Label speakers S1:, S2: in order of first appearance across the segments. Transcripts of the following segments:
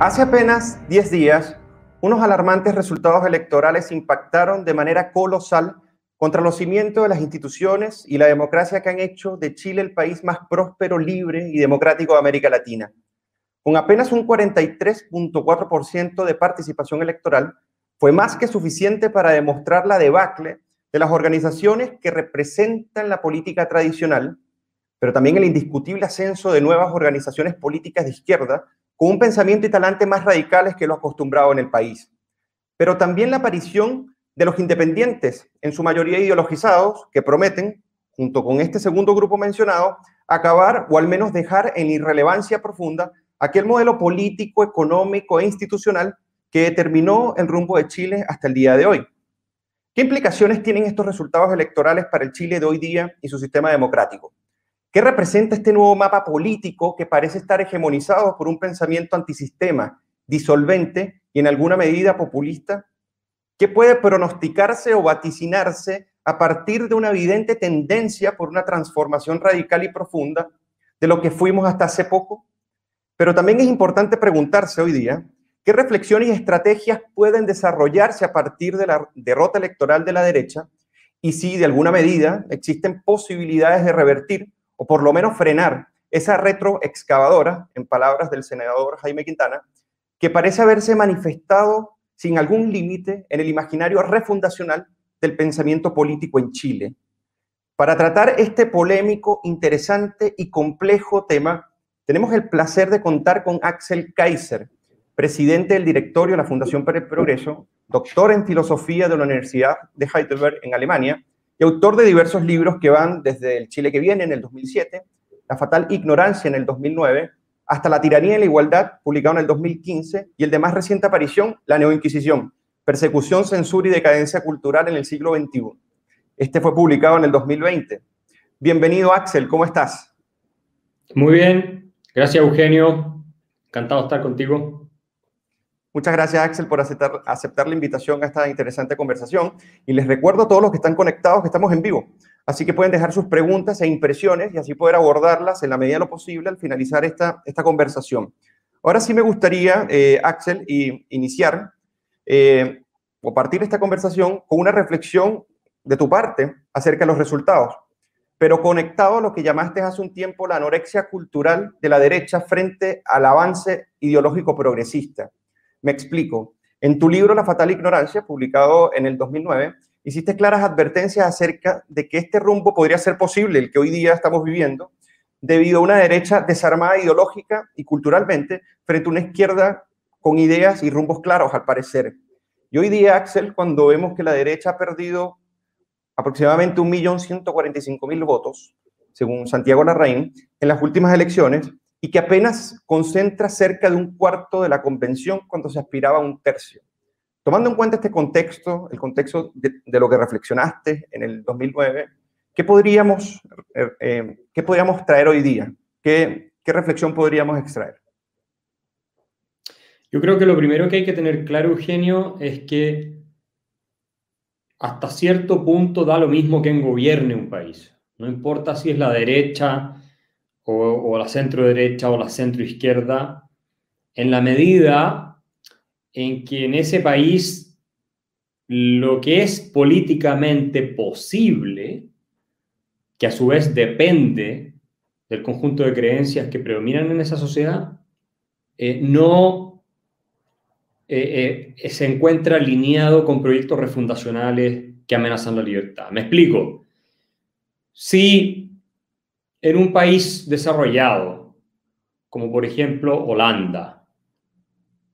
S1: Hace apenas 10 días, unos alarmantes resultados electorales impactaron de manera colosal contra los cimientos de las instituciones y la democracia que han hecho de Chile el país más próspero, libre y democrático de América Latina. Con apenas un 43.4% de participación electoral, fue más que suficiente para demostrar la debacle de las organizaciones que representan la política tradicional, pero también el indiscutible ascenso de nuevas organizaciones políticas de izquierda con un pensamiento y talante más radicales que lo acostumbrado en el país. Pero también la aparición de los independientes, en su mayoría ideologizados, que prometen, junto con este segundo grupo mencionado, acabar o al menos dejar en irrelevancia profunda aquel modelo político, económico e institucional que determinó el rumbo de Chile hasta el día de hoy. ¿Qué implicaciones tienen estos resultados electorales para el Chile de hoy día y su sistema democrático? ¿Qué representa este nuevo mapa político que parece estar hegemonizado por un pensamiento antisistema, disolvente y en alguna medida populista? ¿Qué puede pronosticarse o vaticinarse a partir de una evidente tendencia por una transformación radical y profunda de lo que fuimos hasta hace poco? Pero también es importante preguntarse hoy día qué reflexiones y estrategias pueden desarrollarse a partir de la derrota electoral de la derecha y si de alguna medida existen posibilidades de revertir o por lo menos frenar esa retroexcavadora, en palabras del senador Jaime Quintana, que parece haberse manifestado sin algún límite en el imaginario refundacional del pensamiento político en Chile. Para tratar este polémico, interesante y complejo tema, tenemos el placer de contar con Axel Kaiser, presidente del directorio de la Fundación para el Progreso, doctor en filosofía de la Universidad de Heidelberg en Alemania y autor de diversos libros que van desde El Chile que viene en el 2007, La fatal ignorancia en el 2009, hasta La tiranía y la igualdad, publicado en el 2015, y el de más reciente aparición, La neoinquisición, persecución, censura y decadencia cultural en el siglo XXI. Este fue publicado en el 2020. Bienvenido, Axel, ¿cómo estás?
S2: Muy bien, gracias, Eugenio. Encantado de estar contigo.
S1: Muchas gracias, Axel, por aceptar, la invitación a esta interesante conversación. Y les recuerdo a todos los que están conectados que estamos en vivo. Así que pueden dejar sus preguntas e impresiones y así poder abordarlas en la medida de lo posible al finalizar esta, esta conversación. Ahora sí me gustaría, eh, Axel, iniciar eh, o partir esta conversación con una reflexión de tu parte acerca de los resultados, pero conectado a lo que llamaste hace un tiempo la anorexia cultural de la derecha frente al avance ideológico progresista. Me explico. En tu libro La fatal ignorancia, publicado en el 2009, hiciste claras advertencias acerca de que este rumbo podría ser posible, el que hoy día estamos viviendo, debido a una derecha desarmada ideológica y culturalmente frente a una izquierda con ideas y rumbos claros, al parecer. Y hoy día, Axel, cuando vemos que la derecha ha perdido aproximadamente 1.145.000 votos, según Santiago Larraín, en las últimas elecciones, y que apenas concentra cerca de un cuarto de la convención cuando se aspiraba a un tercio. Tomando en cuenta este contexto, el contexto de, lo que reflexionaste en el 2009, ¿qué podríamos, eh, eh, ¿qué podríamos traer hoy día? ¿Qué, ¿Qué reflexión podríamos extraer?
S2: Yo creo que lo primero que hay que tener claro, Eugenio, es que hasta cierto punto da lo mismo que en gobierne un país. No importa si es la derecha, o, la centro derecha o la centro izquierda, en la medida en que en ese país lo que es políticamente posible, que a su vez depende del conjunto de creencias que predominan en esa sociedad, eh, no eh, eh, se encuentra alineado con proyectos refundacionales que amenazan la libertad. Me explico. Si en un país desarrollado, como por ejemplo Holanda,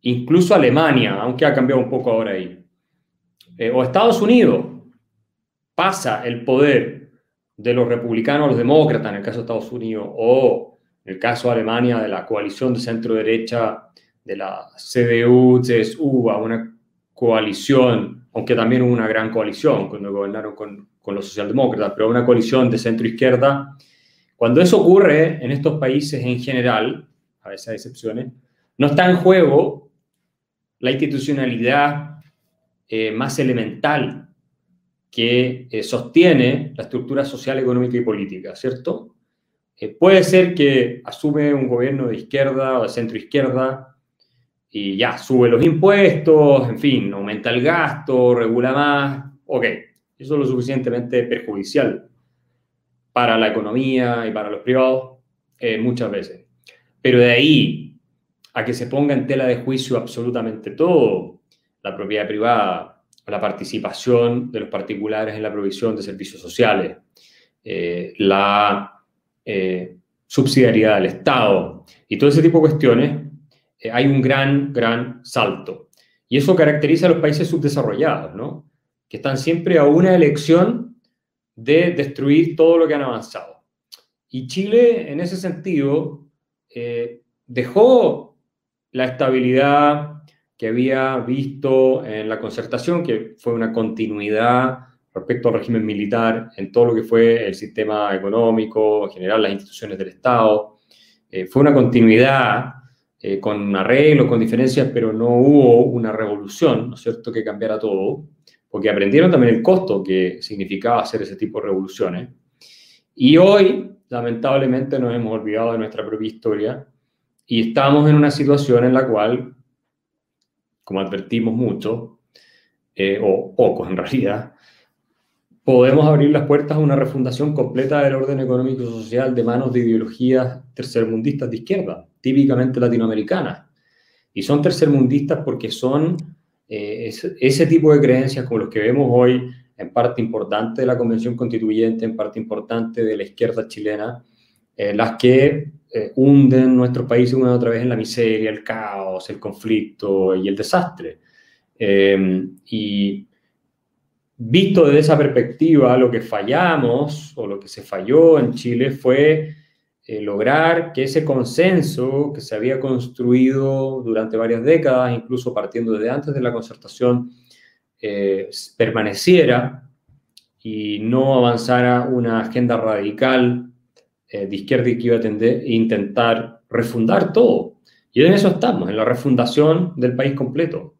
S2: incluso Alemania, aunque ha cambiado un poco ahora ahí, eh, o Estados Unidos, pasa el poder de los republicanos a los demócratas en el caso de Estados Unidos, o en el caso de Alemania de la coalición de centro-derecha de la CDU, CSU, a una coalición, aunque también hubo una gran coalición cuando gobernaron con, con los socialdemócratas, pero una coalición de centro-izquierda, cuando eso ocurre en estos países en general, a veces hay excepciones, no está en juego la institucionalidad eh, más elemental que eh, sostiene la estructura social, económica y política, ¿cierto? Eh, puede ser que asume un gobierno de izquierda o de centro izquierda y ya, sube los impuestos, en fin, aumenta el gasto, regula más, ok, eso es lo suficientemente perjudicial para la economía y para los privados eh, muchas veces. Pero de ahí a que se ponga en tela de juicio absolutamente todo, la propiedad privada, la participación de los particulares en la provisión de servicios sociales, eh, la eh, subsidiariedad del Estado y todo ese tipo de cuestiones, hay un gran, gran salto. Y eso caracteriza a los países subdesarrollados, ¿no? Que están siempre a una elección de destruir todo lo que han avanzado. Y Chile, en ese sentido, eh, dejó la estabilidad que había visto en la concertación, que fue una continuidad respecto al régimen militar en todo lo que fue el sistema económico, en general las instituciones del Estado. Eh, fue una continuidad eh, con arreglos, con diferencias, pero no hubo una revolución, ¿no es cierto?, que cambiara todo porque aprendieron también el costo que significaba hacer ese tipo de revoluciones. Y hoy, lamentablemente, nos hemos olvidado de nuestra propia historia y estamos en una situación en la cual, como advertimos mucho, eh, o pocos en realidad, podemos abrir las puertas a una refundación completa del orden económico y social de manos de ideologías tercermundistas de izquierda, típicamente latinoamericanas. Y son tercermundistas porque son eh, ese tipo de creencias como los que vemos hoy en parte importante de la Convención Constituyente, en parte importante de la izquierda chilena, eh, las que eh, hunden nuestro país una y otra vez en la miseria, el caos, el conflicto y el desastre. y visto desde esa perspectiva, lo que fallamos o lo que se falló en Chile fue eh, lograr que ese consenso que se había construido durante varias décadas, incluso partiendo desde antes de la concertación, eh, permaneciera y no avanzara una agenda radical eh, de izquierda que iba a intentar refundar todo. Y en eso estamos, en la refundación del país completo.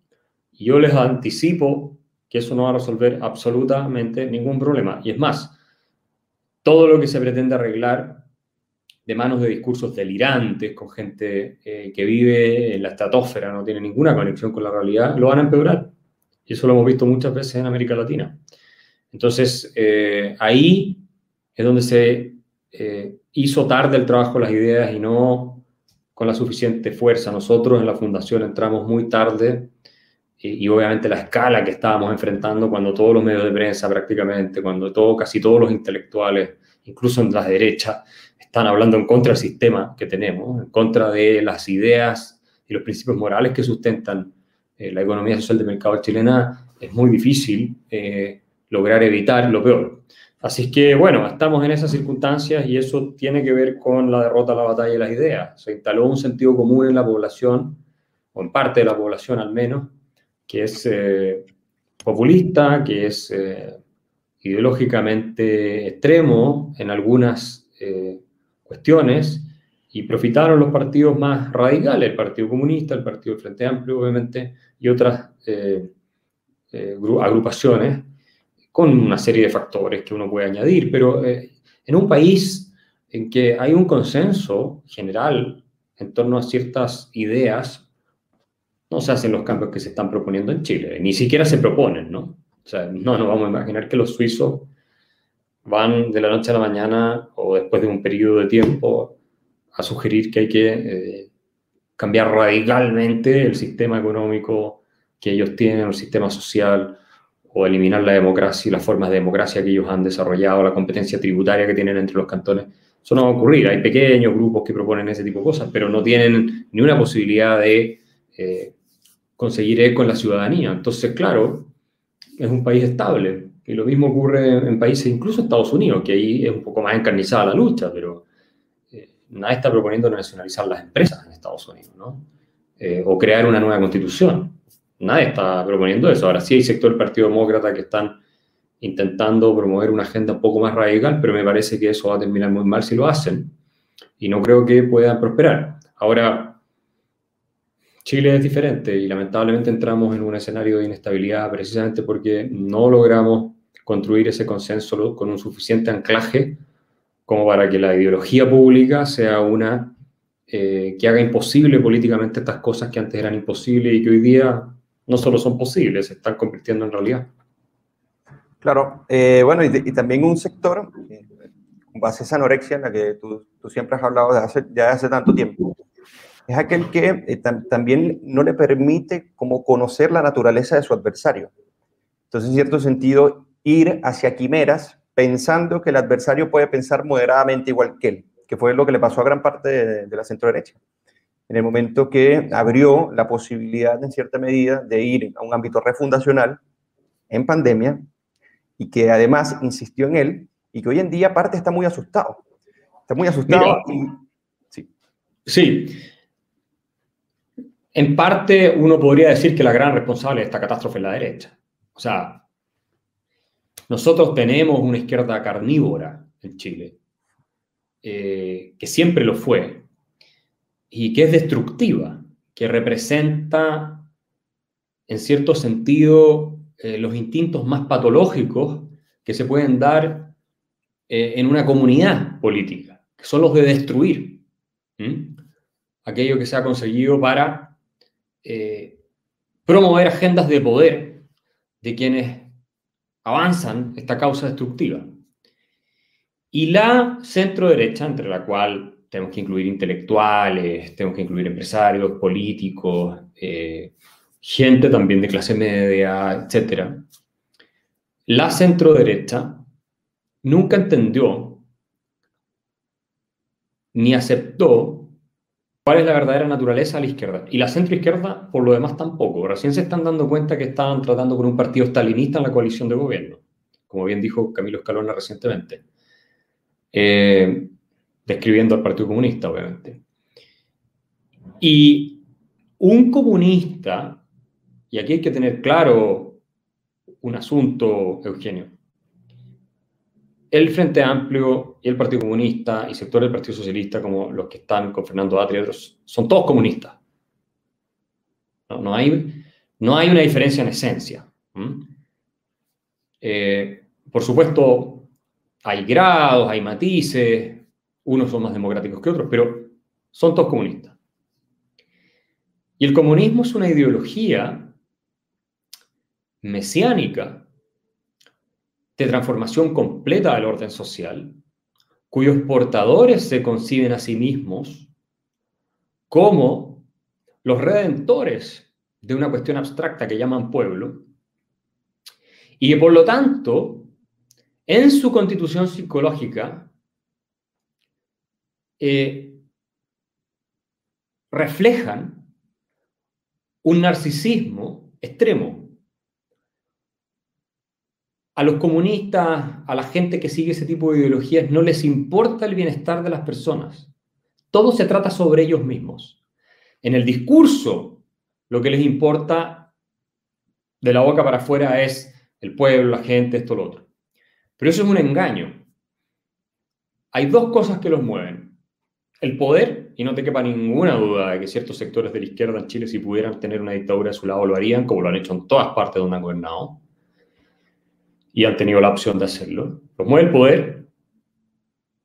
S2: Y yo les anticipo que eso no va a resolver absolutamente ningún problema. Y es más, todo lo que se pretende arreglar de manos de discursos delirantes, con gente eh, que vive en la estratosfera, no tiene ninguna conexión con la realidad, lo van a empeorar. Y eso lo hemos visto muchas veces en América Latina. Entonces, eh, ahí es donde se eh, hizo tarde el trabajo las ideas y no con la suficiente fuerza. Nosotros en la Fundación entramos muy tarde y, y obviamente la escala que estábamos enfrentando cuando todos los medios de prensa prácticamente, cuando todo, casi todos los intelectuales, incluso en la derecha, están hablando en contra del sistema que tenemos, en contra de las ideas y los principios morales que sustentan eh, la economía social de mercado chilena, es muy difícil eh, lograr evitar lo peor. Así que, bueno, estamos en esas circunstancias y eso tiene que ver con la derrota la batalla de las ideas. Se instaló un sentido común en la población, o en parte de la población al menos, que es eh, populista, que es ideológicamente extremo en algunas cuestiones y profitaron los partidos más radicales, el Partido Comunista, el Partido del Frente Amplio, obviamente, y otras eh, eh, agrupaciones, con una serie de factores que uno puede añadir, pero eh, en un país en que hay un consenso general en torno a ciertas ideas, no se hacen los cambios que se están proponiendo en Chile, ni siquiera se proponen, ¿no? O sea, no nos vamos a imaginar que los suizos van de la noche a la mañana o después de un periodo de tiempo a sugerir que hay que eh, cambiar radicalmente el sistema económico que ellos tienen, el sistema social, o eliminar la democracia y las formas de democracia que ellos han desarrollado, la competencia tributaria que tienen entre los cantones. Eso no va a ocurrir. Hay pequeños grupos que proponen ese tipo de cosas, pero no tienen ni una posibilidad de eh, conseguir eco en la ciudadanía. Entonces, claro, es un país estable, y lo mismo ocurre en países, incluso Estados Unidos, que ahí es un poco más encarnizada la lucha, pero eh, nadie está proponiendo nacionalizar las empresas en Estados Unidos, ¿no? Eh, o crear una nueva constitución. Nadie está proponiendo eso. Ahora sí hay sector del Partido Demócrata que están intentando promover una agenda un poco más radical, pero me parece que eso va a terminar muy mal si lo hacen. Y no creo que puedan prosperar. Ahora, Chile es diferente y lamentablemente entramos en un escenario de inestabilidad precisamente porque no logramos construir ese consenso con un suficiente anclaje como para que la ideología pública sea una eh, que haga imposible políticamente estas cosas que antes eran imposibles y que hoy día no solo son posibles, se están convirtiendo en realidad.
S1: Claro, eh, bueno, y, también un sector, eh, base esa anorexia en la que tú, tú siempre has hablado de hace, ya hace tanto tiempo, es aquel que eh, también no le permite como conocer la naturaleza de su adversario. Entonces, en cierto sentido, ir hacia quimeras pensando que el adversario puede pensar moderadamente igual que él, que fue lo que le pasó a gran parte de, de la centro derecha. En el momento que abrió la posibilidad, en cierta medida, de ir a un ámbito refundacional en pandemia y que además insistió en él y que hoy en día parte está muy asustado. Está muy asustado.
S2: sí. sí, en parte, uno podría decir que la gran responsable de esta catástrofe es la derecha. O sea, nosotros tenemos una izquierda carnívora en Chile, eh, que siempre lo fue, y que es destructiva, que representa, en cierto sentido, eh, los instintos más patológicos que se pueden dar eh, en una comunidad política, que son los de destruir aquello que se ha conseguido para promover agendas de poder de quienes avanzan esta causa destructiva. Y la centro derecha, entre la cual tenemos que incluir intelectuales, tenemos que incluir empresarios, políticos, eh, gente también de clase media, etc. La centro derecha nunca entendió ni aceptó cuál es la verdadera naturaleza a la izquierda. Y la centroizquierda, por lo demás, tampoco. Recién se están dando cuenta que estaban tratando con un partido stalinista en la coalición de gobierno, como bien dijo Camilo Escalona recientemente, eh, describiendo al Partido Comunista, obviamente. Y un comunista, y aquí hay que tener claro un asunto, Eugenio, el Frente Amplio y el Partido Comunista y sectores del Partido Socialista, como los que están con Fernando Atri y otros, son todos comunistas. No, hay, no hay una diferencia en esencia. Eh, por supuesto, hay grados, hay matices, unos son más democráticos que otros, pero son todos comunistas. Y el comunismo es una ideología mesiánica de transformación completa del orden social, cuyos portadores se conciben a sí mismos como los redentores de una cuestión abstracta que llaman pueblo, y que por lo tanto, en su constitución psicológica, eh, reflejan un narcisismo extremo a los comunistas, a la gente que sigue ese tipo de ideologías, no les importa el bienestar de las personas. Todo se trata sobre ellos mismos. En el discurso, lo que les importa de la boca para afuera es el pueblo, la gente, esto, lo otro. Pero eso es un engaño. Hay dos cosas que los mueven. El poder, y no te quepa ninguna duda de que ciertos sectores de la izquierda en Chile, si pudieran tener una dictadura a su lado, lo harían, como lo han hecho en todas partes donde han gobernado y han tenido la opción de hacerlo. Los mueve el poder,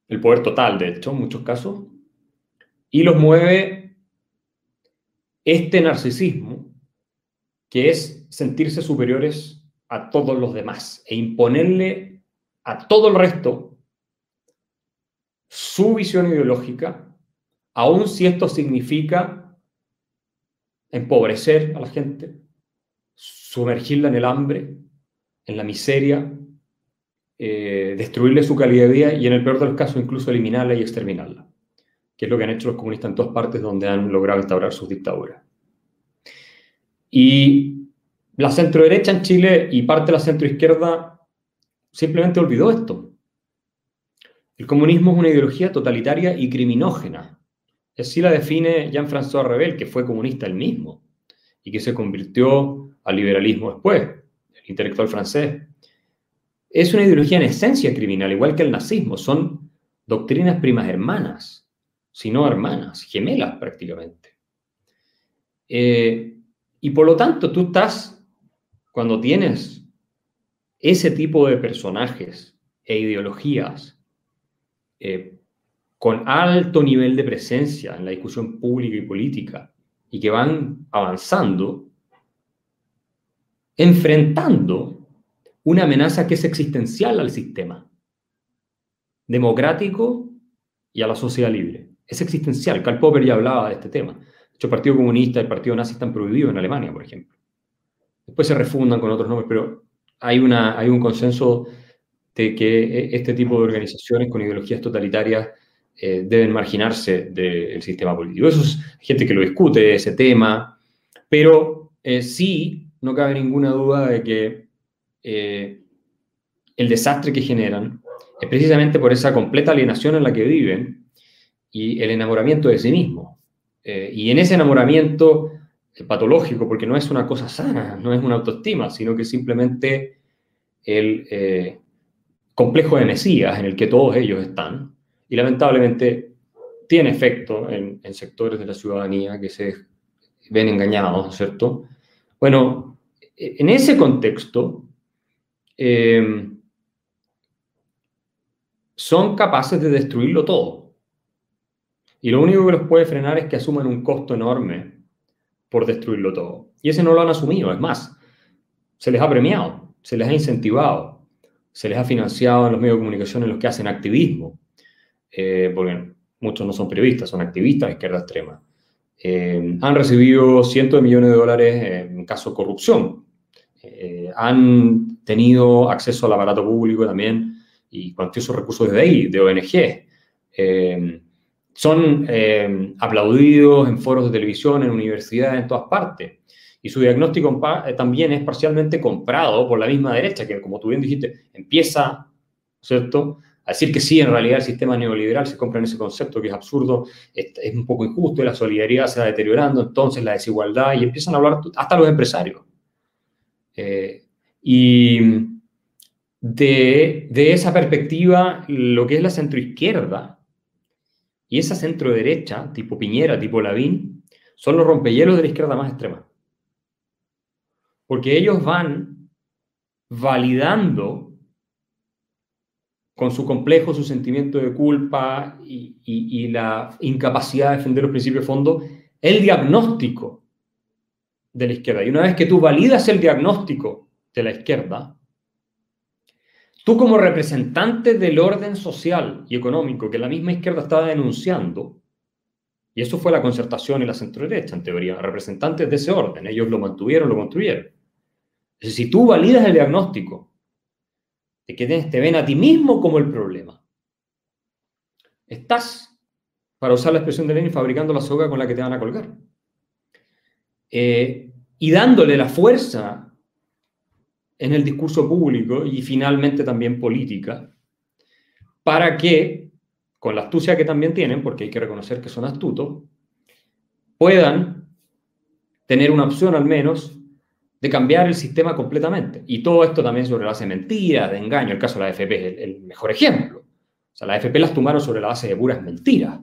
S2: el poder total, de hecho, en muchos casos, y los mueve este narcisismo, que es sentirse superiores a todos los demás e imponerle a todo el resto su visión ideológica, aun si esto significa empobrecer a la gente, sumergirla en el hambre, en la miseria, eh, destruirle su calidad de vida y en el peor de los casos incluso eliminarla y exterminarla, que es lo que han hecho los comunistas en todas partes donde han logrado instaurar sus dictaduras. Y la centroderecha en Chile y parte de la centroizquierda simplemente olvidó esto. El comunismo es una ideología totalitaria y criminógena. Así la define Jean-François Rebel, que fue comunista él mismo y que se convirtió al liberalismo después intelectual francés, es una ideología en esencia criminal, igual que el nazismo. Son doctrinas primas hermanas, si no hermanas, gemelas prácticamente. Eh, y por lo tanto, tú estás, cuando tienes ese tipo de personajes e ideologías eh, con alto nivel de presencia en la discusión pública y política y que van avanzando, enfrentando una amenaza que es existencial al sistema democrático y a la sociedad libre. Es existencial. Karl Popper ya hablaba de este tema. De hecho, el Partido Comunista y el Partido Nazi están prohibidos en Alemania, por ejemplo. Después se refundan con otros nombres, pero hay, una, hay un consenso de que este tipo de organizaciones con ideologías totalitarias eh, deben marginarse del sistema político. Eso es gente que lo discute, ese tema, pero eh, sí, no cabe ninguna duda de que eh, el desastre que generan es precisamente por esa completa alienación en la que viven y el enamoramiento de sí mismo. y en ese enamoramiento patológico, porque no es una cosa sana, no es una autoestima, sino que simplemente el complejo de Mesías en el que todos ellos están, y lamentablemente tiene efecto en, sectores de la ciudadanía que se ven engañados, ¿cierto? Bueno, en ese contexto, eh, son capaces de destruirlo todo. Y lo único que los puede frenar es que asuman un costo enorme por destruirlo todo. Y ese no lo han asumido, es más, se les ha premiado, se les ha incentivado, se les ha financiado en los medios de comunicación en los que hacen activismo, eh, porque muchos no son periodistas, son activistas de izquierda extrema, eh, han recibido cientos de millones de dólares en caso de corrupción. Eh, han tenido acceso al aparato público también y cuantiosos recursos de ahí, de ONG. son aplaudidos en foros de televisión, en universidades, en todas partes. Y su diagnóstico también es parcialmente comprado por la misma derecha, que como tú bien dijiste, empieza, ¿cierto?, a decir que sí, en realidad el sistema neoliberal se compra en ese concepto que es absurdo, es, un poco injusto, la solidaridad se va deteriorando, entonces la desigualdad, y empiezan a hablar hasta los empresarios. Eh, y de, esa perspectiva, lo que es la centroizquierda y esa centroderecha, tipo Piñera, tipo Lavín, son los rompehielos de la izquierda más extrema. Porque ellos van validando con su complejo, su sentimiento de culpa y, la incapacidad de defender los principios de fondo, el diagnóstico de la izquierda. Y una vez que tú validas el diagnóstico de la izquierda, tú como representante del orden social y económico que la misma izquierda estaba denunciando, y eso fue la concertación y la centro-derecha, en teoría, representantes de ese orden, ellos lo mantuvieron, lo construyeron. Si tú validas el diagnóstico de que te ven a ti mismo como el problema. Estás, para usar la expresión de Lenin, fabricando la soga con la que te van a colgar. Eh, y dándole la fuerza en el discurso público y finalmente también política, para que, con la astucia que también tienen, porque hay que reconocer que son astutos, puedan tener una opción al menos de cambiar el sistema completamente. Y todo esto también sobre la base de mentiras, de engaño. El caso de la AFP es el, mejor ejemplo. O sea, la AFP las tumbaron sobre la base de puras mentiras.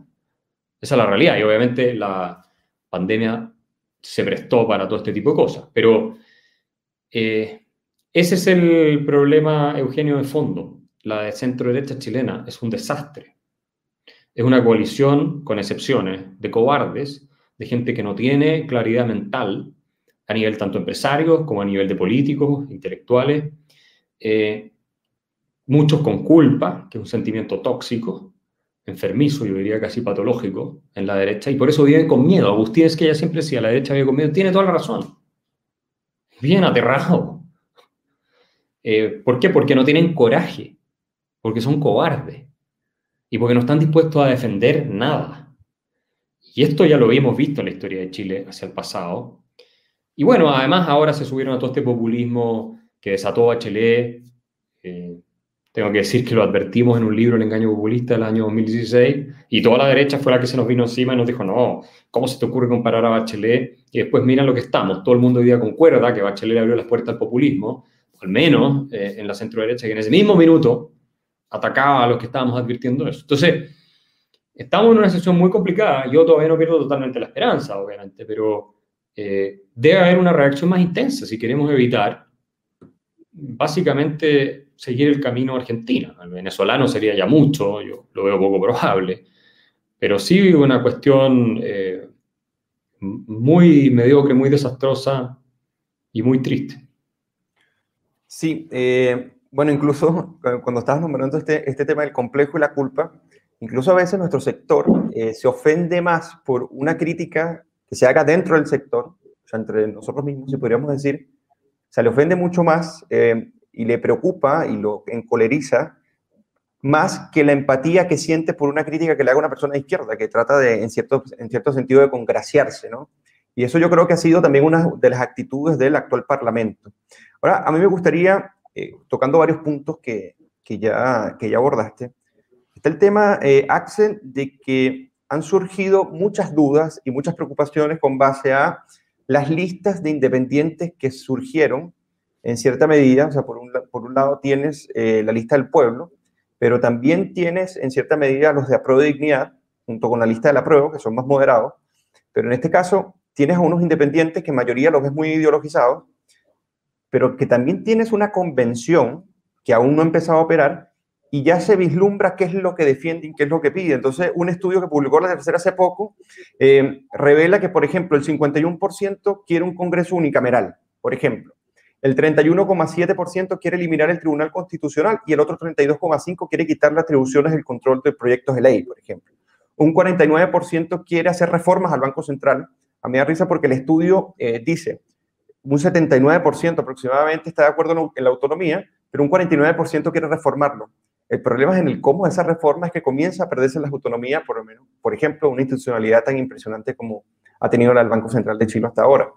S2: Esa es la realidad. Y obviamente la pandemia se prestó para todo este tipo de cosas. Pero eh, ese es el problema, Eugenio, de fondo. La de centro derecha chilena es un desastre. Es una coalición, con excepciones, de cobardes, de gente que no tiene claridad mental, a nivel tanto empresarios como a nivel de políticos, intelectuales, eh, muchos con culpa, que es un sentimiento tóxico, enfermizo, yo diría casi patológico, en la derecha, y por eso viven con miedo. Agustín es que ella siempre decía, la derecha vive con miedo, tiene toda la razón. Bien aterrado. Eh, ¿Por qué? Porque no tienen coraje, porque son cobardes y porque no están dispuestos a defender nada. Y esto ya lo habíamos visto en la historia de Chile hacia el pasado, y bueno, además ahora se subieron a todo este populismo que desató Bachelet. Eh, tengo que decir que lo advertimos en un libro, El engaño populista, del año 2016, y toda la derecha fue la que se nos vino encima y nos dijo, no, ¿cómo se te ocurre comparar a Bachelet? Y después miran lo que estamos. Todo el mundo hoy día concuerda que Bachelet le abrió las puertas al populismo, al menos eh, en la centro derecha, que en ese mismo minuto atacaba a los que estábamos advirtiendo eso. Entonces, estamos en una situación muy complicada. Yo todavía no pierdo totalmente la esperanza, obviamente, pero eh, debe haber una reacción más intensa si queremos evitar básicamente seguir el camino argentino. El venezolano sería ya mucho, yo lo veo poco probable, pero sí una cuestión eh, muy mediocre, muy desastrosa y muy triste.
S1: Sí, eh, bueno, incluso cuando estabas nombrando este, este tema del complejo y la culpa, incluso a veces nuestro sector eh, se ofende más por una crítica que se haga dentro del sector, o sea, entre nosotros mismos, si podríamos decir, se le ofende mucho más y le preocupa y lo encoleriza más que la empatía que siente por una crítica que le haga una persona de izquierda, que trata de, en cierto, en cierto sentido, de congraciarse, ¿no? Y eso yo creo que ha sido también una de las actitudes del actual Parlamento. Ahora, a mí me gustaría, eh, tocando varios puntos que, que, ya, que ya abordaste, está el tema, eh, Axel, de que han surgido muchas dudas y muchas preocupaciones con base a las listas de independientes que surgieron en cierta medida, o sea, por un, por un lado tienes eh, la lista del pueblo, pero también tienes en cierta medida los de apruebo de dignidad, junto con la lista de la prueba, que son más moderados, pero en este caso tienes a unos independientes que en mayoría los ves muy ideologizados, pero que también tienes una convención que aún no ha empezado a operar y ya se vislumbra qué es lo que defienden, qué es lo que piden. Entonces, un estudio que publicó la tercera hace poco eh, revela que, por ejemplo, el 51% quiere un Congreso unicameral, por ejemplo. El 31,7% quiere eliminar el Tribunal Constitucional y el otro 32,5% quiere quitar las atribuciones del control de proyectos de ley, por ejemplo. Un 49% quiere hacer reformas al Banco Central. A mí me da risa porque el estudio eh, dice un 79% aproximadamente está de acuerdo en la autonomía, pero un 49% quiere reformarlo. El problema es en el cómo esa reforma es que comienza a perderse las autonomías, por, lo menos, por ejemplo, una institucionalidad tan impresionante como ha tenido el Banco Central de Chile hasta ahora.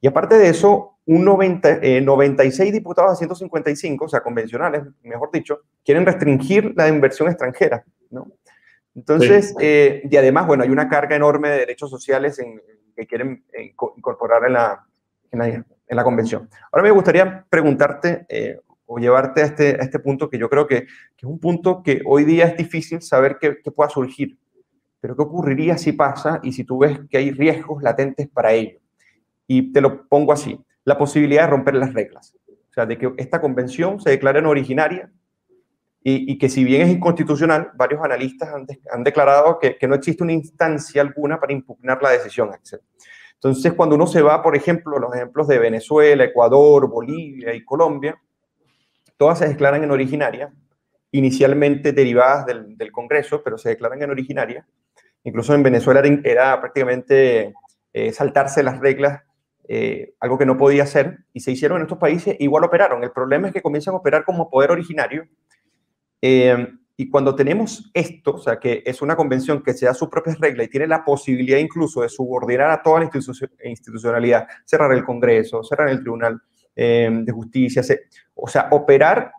S1: Y aparte de eso, un 90, 96 eh, diputados a 155, o sea, convencionales, mejor dicho, quieren restringir la inversión extranjera, ¿no? Entonces, eh, y además, bueno, hay una carga enorme de derechos sociales en, que quieren eh, incorporar en la, en la, convención. Ahora me gustaría preguntarte o llevarte a este, a este punto que yo creo que, que, es un punto que hoy día es difícil saber que, que pueda surgir, pero ¿qué ocurriría si pasa y si tú ves que hay riesgos latentes para ello? Y te lo pongo así, la posibilidad de romper las reglas. O sea, de que esta convención se declare no originaria y, que si bien es inconstitucional, varios analistas han, han declarado que, que, no existe una instancia alguna para impugnar la decisión, Axel. Entonces, cuando uno se va, por ejemplo, los ejemplos de Venezuela, Ecuador, Bolivia y Colombia, todas se declaran en originaria, inicialmente derivadas del, del Congreso, pero se declaran en originaria. Incluso en Venezuela era, prácticamente eh, saltarse las reglas eh, algo que no podía hacer, y se hicieron en estos países, igual operaron. El problema es que comienzan a operar como poder originario, eh, y cuando tenemos esto, o sea, que es una convención que se da sus propias reglas y tiene la posibilidad incluso de subordinar a toda la institucionalidad, cerrar el Congreso, cerrar el Tribunal eh, de Justicia, o sea, operar,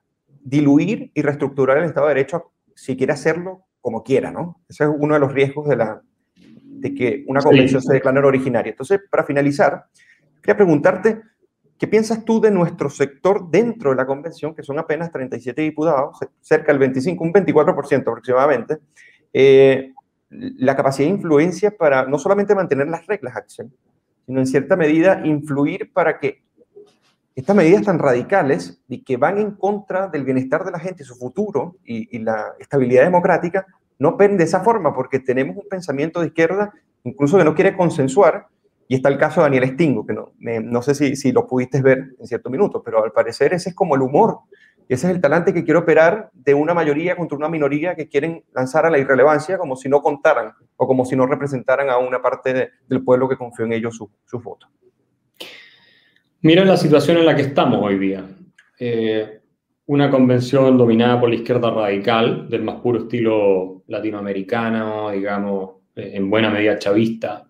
S1: diluir y reestructurar el Estado de Derecho si quiere hacerlo como quiera, ¿no? Ese es uno de los riesgos de, la, de que una convención se declare originaria. Entonces, para finalizar, Quería preguntarte, ¿qué piensas tú de nuestro sector dentro de la convención, que son apenas 37 diputados, cerca del 25, un 24% aproximadamente, eh, la capacidad de influencia para no solamente mantener las reglas, Axel, sino en cierta medida influir para que estas medidas tan radicales y que van en contra del bienestar de la gente, su futuro y, y la estabilidad democrática, no operen de esa forma, porque tenemos un pensamiento de izquierda incluso que no quiere consensuar y está el caso de Daniel Stingo, que no, no sé si, si, lo pudiste ver en cierto minuto, pero al parecer ese es como el humor. Ese es el talante que quiere operar de una mayoría contra una minoría que quieren lanzar a la irrelevancia como si no contaran o como si no representaran a una parte del pueblo que confió en ellos su, su voto.
S2: Mira la situación en la que estamos hoy día. Eh, una convención dominada por la izquierda radical, del más puro estilo latinoamericano, digamos, eh, en buena medida chavista,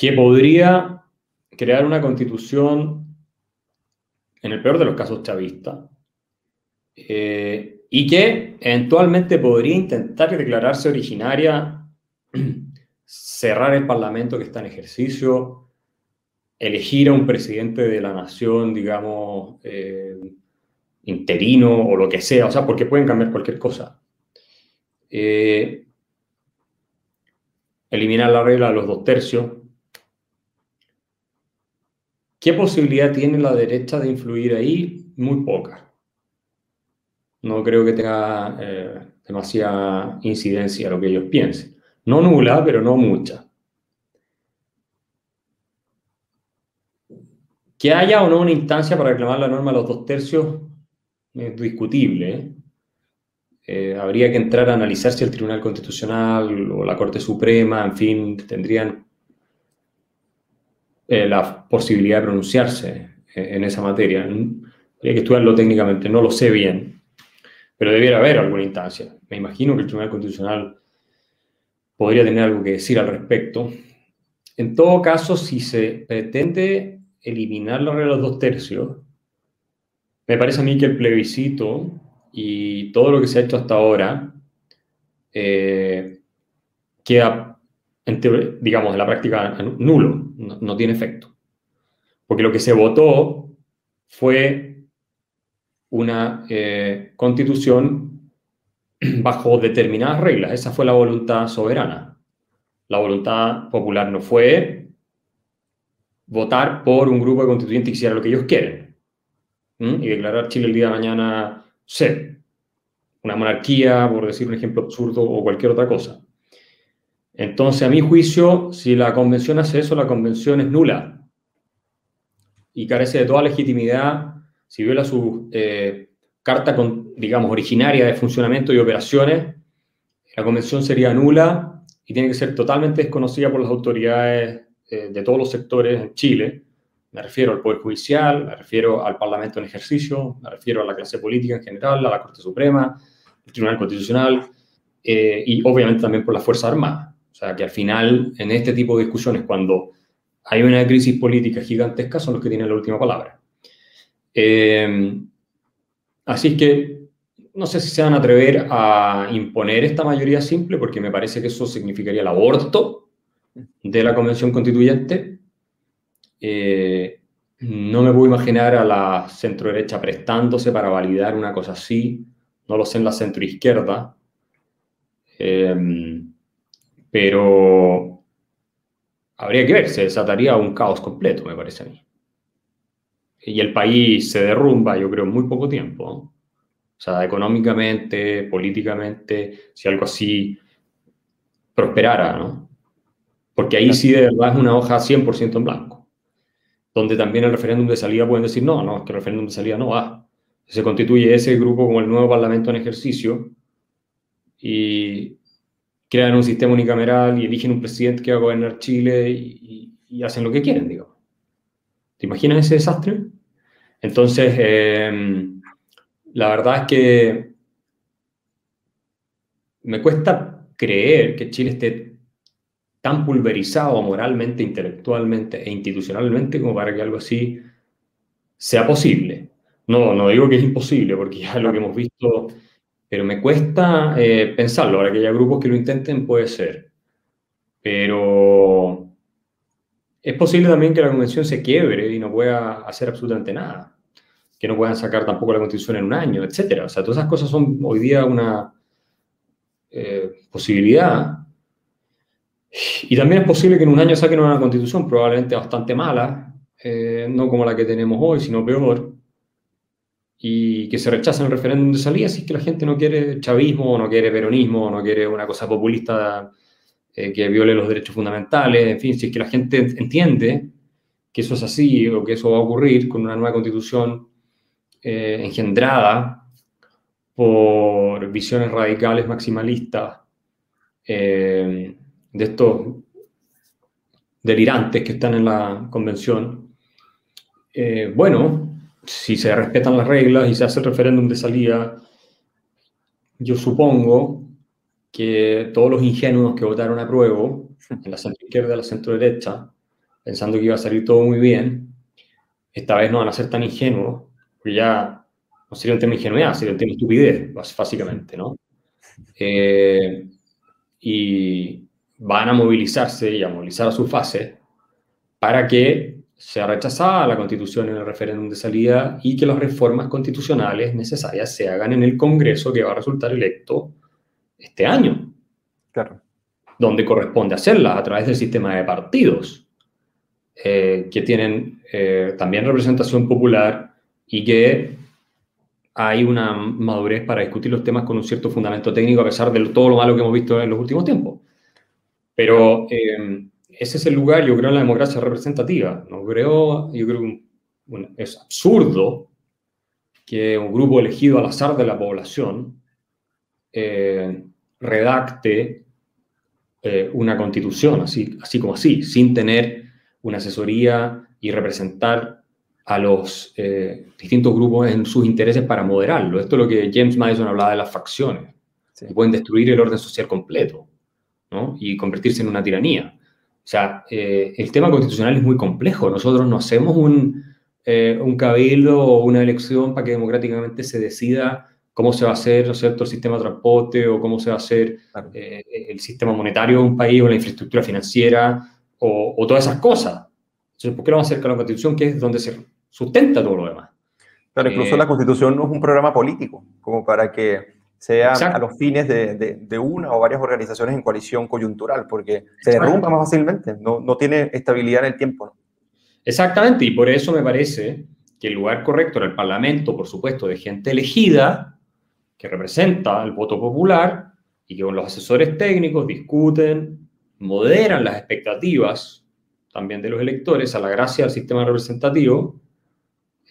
S2: que podría crear una constitución, en el peor de los casos, chavista, eh, y que eventualmente podría intentar declararse originaria, cerrar el Parlamento que está en ejercicio, elegir a un presidente de la nación, digamos, eh, interino o lo que sea, o sea, porque pueden cambiar cualquier cosa. Eh, eliminar la regla de los dos tercios, ¿Qué posibilidad tiene la derecha de influir ahí? Muy poca. No creo que tenga eh, demasiada incidencia lo que ellos piensen. No nula, pero no mucha. Que haya o no una instancia para reclamar la norma a los dos tercios es discutible. ¿eh? Eh, habría que entrar a analizar si el Tribunal Constitucional o la Corte Suprema, en fin, tendrían eh, la posibilidad de pronunciarse en esa materia. Habría que estudiarlo técnicamente, no lo sé bien, pero debiera haber alguna instancia. Me imagino que el Tribunal Constitucional podría tener algo que decir al respecto. En todo caso, si se pretende eliminar la regla de los dos tercios, me parece a mí que el plebiscito y todo lo que se ha hecho hasta ahora eh, queda, digamos, en la práctica nulo, no, tiene efecto. Porque lo que se votó fue una eh, constitución bajo determinadas reglas. Esa fue la voluntad soberana. La voluntad popular no fue votar por un grupo de constituyentes que hiciera lo que ellos quieren y declarar Chile el día de mañana, sé, una monarquía, por decir un ejemplo absurdo, o cualquier otra cosa. Entonces, a mi juicio, si la convención hace eso, la convención es nula y carece de toda legitimidad si viola su eh, carta, con, digamos, originaria de funcionamiento y operaciones, la convención sería nula y tiene que ser totalmente desconocida por las autoridades eh, de todos los sectores en Chile, me refiero al Poder Judicial, me refiero al Parlamento en ejercicio, me refiero a la clase política en general, a la Corte Suprema, el Tribunal Constitucional eh, y obviamente también por las Fuerzas Armadas. O sea, que al final, en este tipo de discusiones, cuando hay una crisis política gigantesca, son los que tienen la última palabra. Eh, así que no sé si se van a atrever a imponer esta mayoría simple, porque me parece que eso significaría el aborto de la Convención Constituyente eh, no me puedo imaginar a la centro-derecha prestándose para validar una cosa así. No lo sé en la centro-izquierda. Em, pero habría que ver, se desataría un caos completo, me parece a mí. Y el país se derrumba, yo creo, en muy poco tiempo. O sea, económicamente, políticamente, si algo así prosperara, ¿no? Porque ahí sí de verdad es una hoja 100% en blanco donde también el referéndum de salida pueden decir, no, no, es que el referéndum de salida no va. Se constituye ese grupo como el nuevo Parlamento en ejercicio y crean un sistema unicameral y eligen un presidente que va a gobernar Chile y, hacen lo que quieren, digo. ¿Te imaginas ese desastre? Entonces, em, la verdad es que me cuesta creer que Chile esté tan pulverizado moralmente, intelectualmente e institucionalmente como para que algo así sea posible. No, no digo que es imposible, porque ya lo que hemos visto, pero me cuesta eh, pensarlo. Ahora que haya grupos que lo intenten, puede ser. Pero es posible también que la convención se quiebre y no pueda hacer absolutamente nada. Que no puedan sacar tampoco la constitución en un año, etc. O sea, todas esas cosas son hoy día una eh, posibilidad y también es posible que en un año saquen una constitución probablemente bastante mala, eh, no como la que tenemos hoy, sino peor, y que se rechace el referéndum de salida si es que la gente no quiere chavismo, no quiere peronismo, no quiere una cosa populista eh, que viole los derechos fundamentales, en fin, si es que la gente entiende que eso es así o que eso va a ocurrir con una nueva constitución eh, engendrada por visiones radicales maximalistas de estos delirantes que están en la convención, eh, bueno, si se respetan las reglas y se hace el referéndum de salida, yo supongo que todos los ingenuos que votaron a prueba, en la centro izquierda y la centro derecha, pensando que iba a salir todo muy bien, esta vez no van a ser tan ingenuos, porque ya no sería un tema de ingenuidad, sería un tema de estupidez, básicamente, ¿no? Eh, y, van a movilizarse y a movilizar a su fase para que sea rechazada la constitución en el referéndum de salida y que las reformas constitucionales necesarias se hagan en el Congreso que va a resultar electo este año. Claro. Donde corresponde hacerlas a través del sistema de partidos, eh, que tienen eh, también representación popular y que hay una madurez para discutir los temas con un cierto fundamento técnico a pesar de todo lo malo que hemos visto en los últimos tiempos. Pero eh, ese es el lugar, yo creo, en la democracia representativa. No creo, yo creo que es absurdo que un grupo elegido al azar de la población eh, redacte eh, una constitución, así, así como así, sin tener una asesoría y representar a los eh, distintos grupos en sus intereses para moderarlo. Esto es lo que James Madison hablaba de las facciones. pueden destruir el orden social completo ¿no? y convertirse en una tiranía. O sea, el tema constitucional es muy complejo. Nosotros no hacemos un, un cabildo o una elección para que democráticamente se decida cómo se va a hacer ¿no cierto? el sistema de transporte o cómo se va a hacer eh, el sistema monetario de un país o la infraestructura financiera o, todas esas cosas. Entonces, ¿por qué no vamos a hacer con la Constitución, que es donde se sustenta todo lo demás?
S1: Pero incluso la eh, Constitución no es un programa político, como para que sea a los fines de, de, una o varias organizaciones en coalición coyuntural, porque se derrumba más fácilmente, no, no tiene estabilidad en el tiempo.
S2: Exactamente, y por eso me parece que el lugar correcto era el Parlamento, por supuesto, de gente elegida, que representa el voto popular y que con los asesores técnicos discuten, moderan las expectativas también de los electores a la gracia del sistema representativo,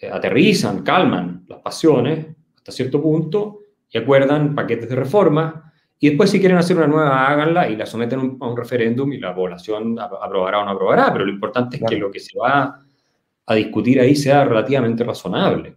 S2: eh, aterrizan, calman las pasiones hasta cierto punto y acuerdan paquetes de reforma y después si quieren hacer una nueva háganla y la someten a un referéndum y la población aprobará o no aprobará, pero lo importante es que lo que se va a discutir ahí sea relativamente razonable.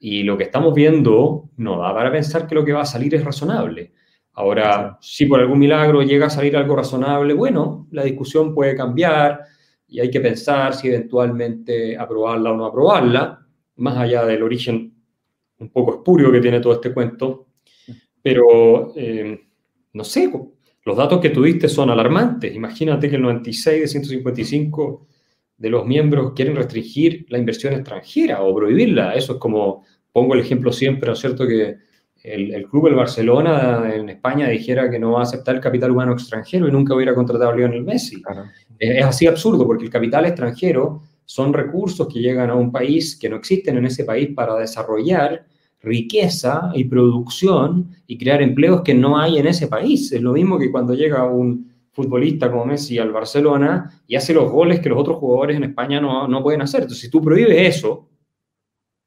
S2: Y lo que estamos viendo no da para pensar que lo que va a salir es razonable. Ahora, si por algún milagro llega a salir algo razonable, bueno, la discusión puede cambiar y hay que pensar si eventualmente aprobarla o no aprobarla, más allá del origen un poco espurio que tiene todo este cuento. Pero, eh, no sé, los datos que tuviste son alarmantes. Imagínate que el 96 de 155 de los miembros quieren restringir la inversión extranjera o prohibirla. Eso es como, pongo el ejemplo siempre, ¿no es cierto?, que el, club del Barcelona en España dijera que no va a aceptar el capital humano extranjero y nunca hubiera contratado a Lionel Messi. Es, así absurdo, porque el capital extranjero son recursos que llegan a un país que no existen en ese país para desarrollar riqueza y producción y crear empleos que no hay en ese país. Es lo mismo que cuando llega un futbolista como Messi al Barcelona y hace los goles que los otros jugadores en España no, no pueden hacer. Entonces, si tú prohíbes eso,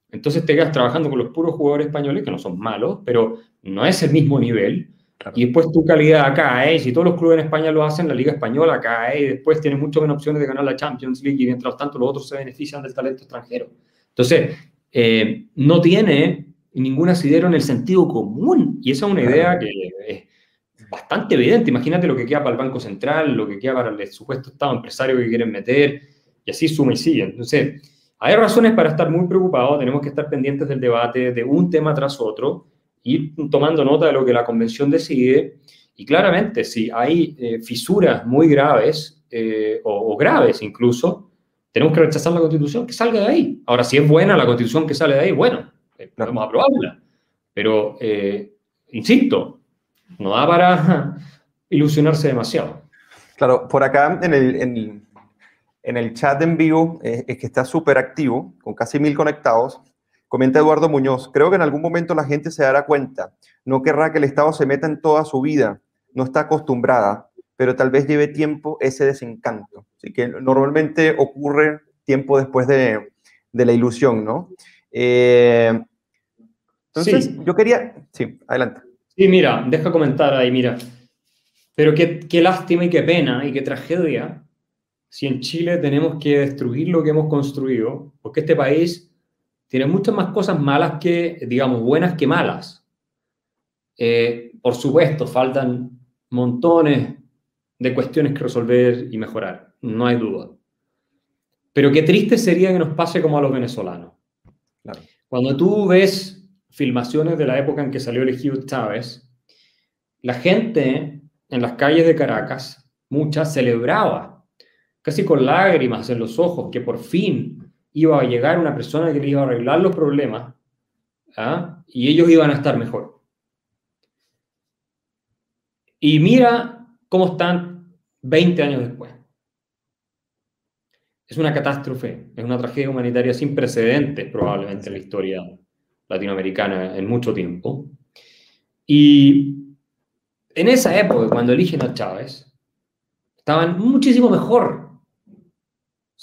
S2: entonces te quedas trabajando con los puros jugadores españoles, que no son malos, pero no es el mismo nivel. Y después tu calidad cae, si todos los clubes en España lo hacen, la Liga Española cae, y después tienes muchas menos opciones de ganar la Champions League, y mientras tanto los otros se benefician del talento extranjero. Entonces, eh, no tiene ningún asidero en el sentido común, y esa es una idea que es bastante evidente. Imagínate lo que queda para el Banco Central, lo que queda para el supuesto Estado empresario que quieren meter, y así suma y sigue. Entonces, hay razones para estar muy preocupados, tenemos que estar pendientes del debate de un tema tras otro, ir tomando nota de lo que la convención decide, y claramente si hay eh, fisuras muy graves, eh, o, graves incluso, tenemos que rechazar la constitución, que salga de ahí. Ahora, si es buena la constitución que sale de ahí, bueno, eh, vamos a aprobarla. Pero, insisto, no da para ilusionarse demasiado.
S1: Claro, por acá en el, en, el chat en vivo, eh, es que está súper activo, con casi mil conectados, comenta Eduardo Muñoz, creo que en algún momento la gente se dará cuenta, no querrá que el Estado se meta en toda su vida, no está acostumbrada, pero tal vez lleve tiempo ese desencanto. Así que normalmente ocurre tiempo después de, la ilusión, ¿no? Eh, entonces, yo quería, sí, adelante.
S2: Sí, mira, deja comentar ahí, mira. Pero qué, qué lástima y qué pena y qué tragedia si en Chile tenemos que destruir lo que hemos construido, porque este país tiene muchas más cosas malas que, digamos, buenas que malas. Eh, por supuesto, faltan montones de cuestiones que resolver y mejorar, no hay duda. Pero qué triste sería que nos pase como a los venezolanos. Cuando tú ves filmaciones de la época en que salió elegido Chávez, la gente en las calles de Caracas, mucha celebraba, casi con lágrimas en los ojos, que por fin iba a llegar una persona que le iba a arreglar los problemas ¿ah? y ellos iban a estar mejor. Y mira cómo están 20 años después. Es una catástrofe, es una tragedia humanitaria sin precedentes probablemente en la historia latinoamericana en mucho tiempo. Y en esa época, cuando eligen a Chávez, Estaban muchísimo mejor,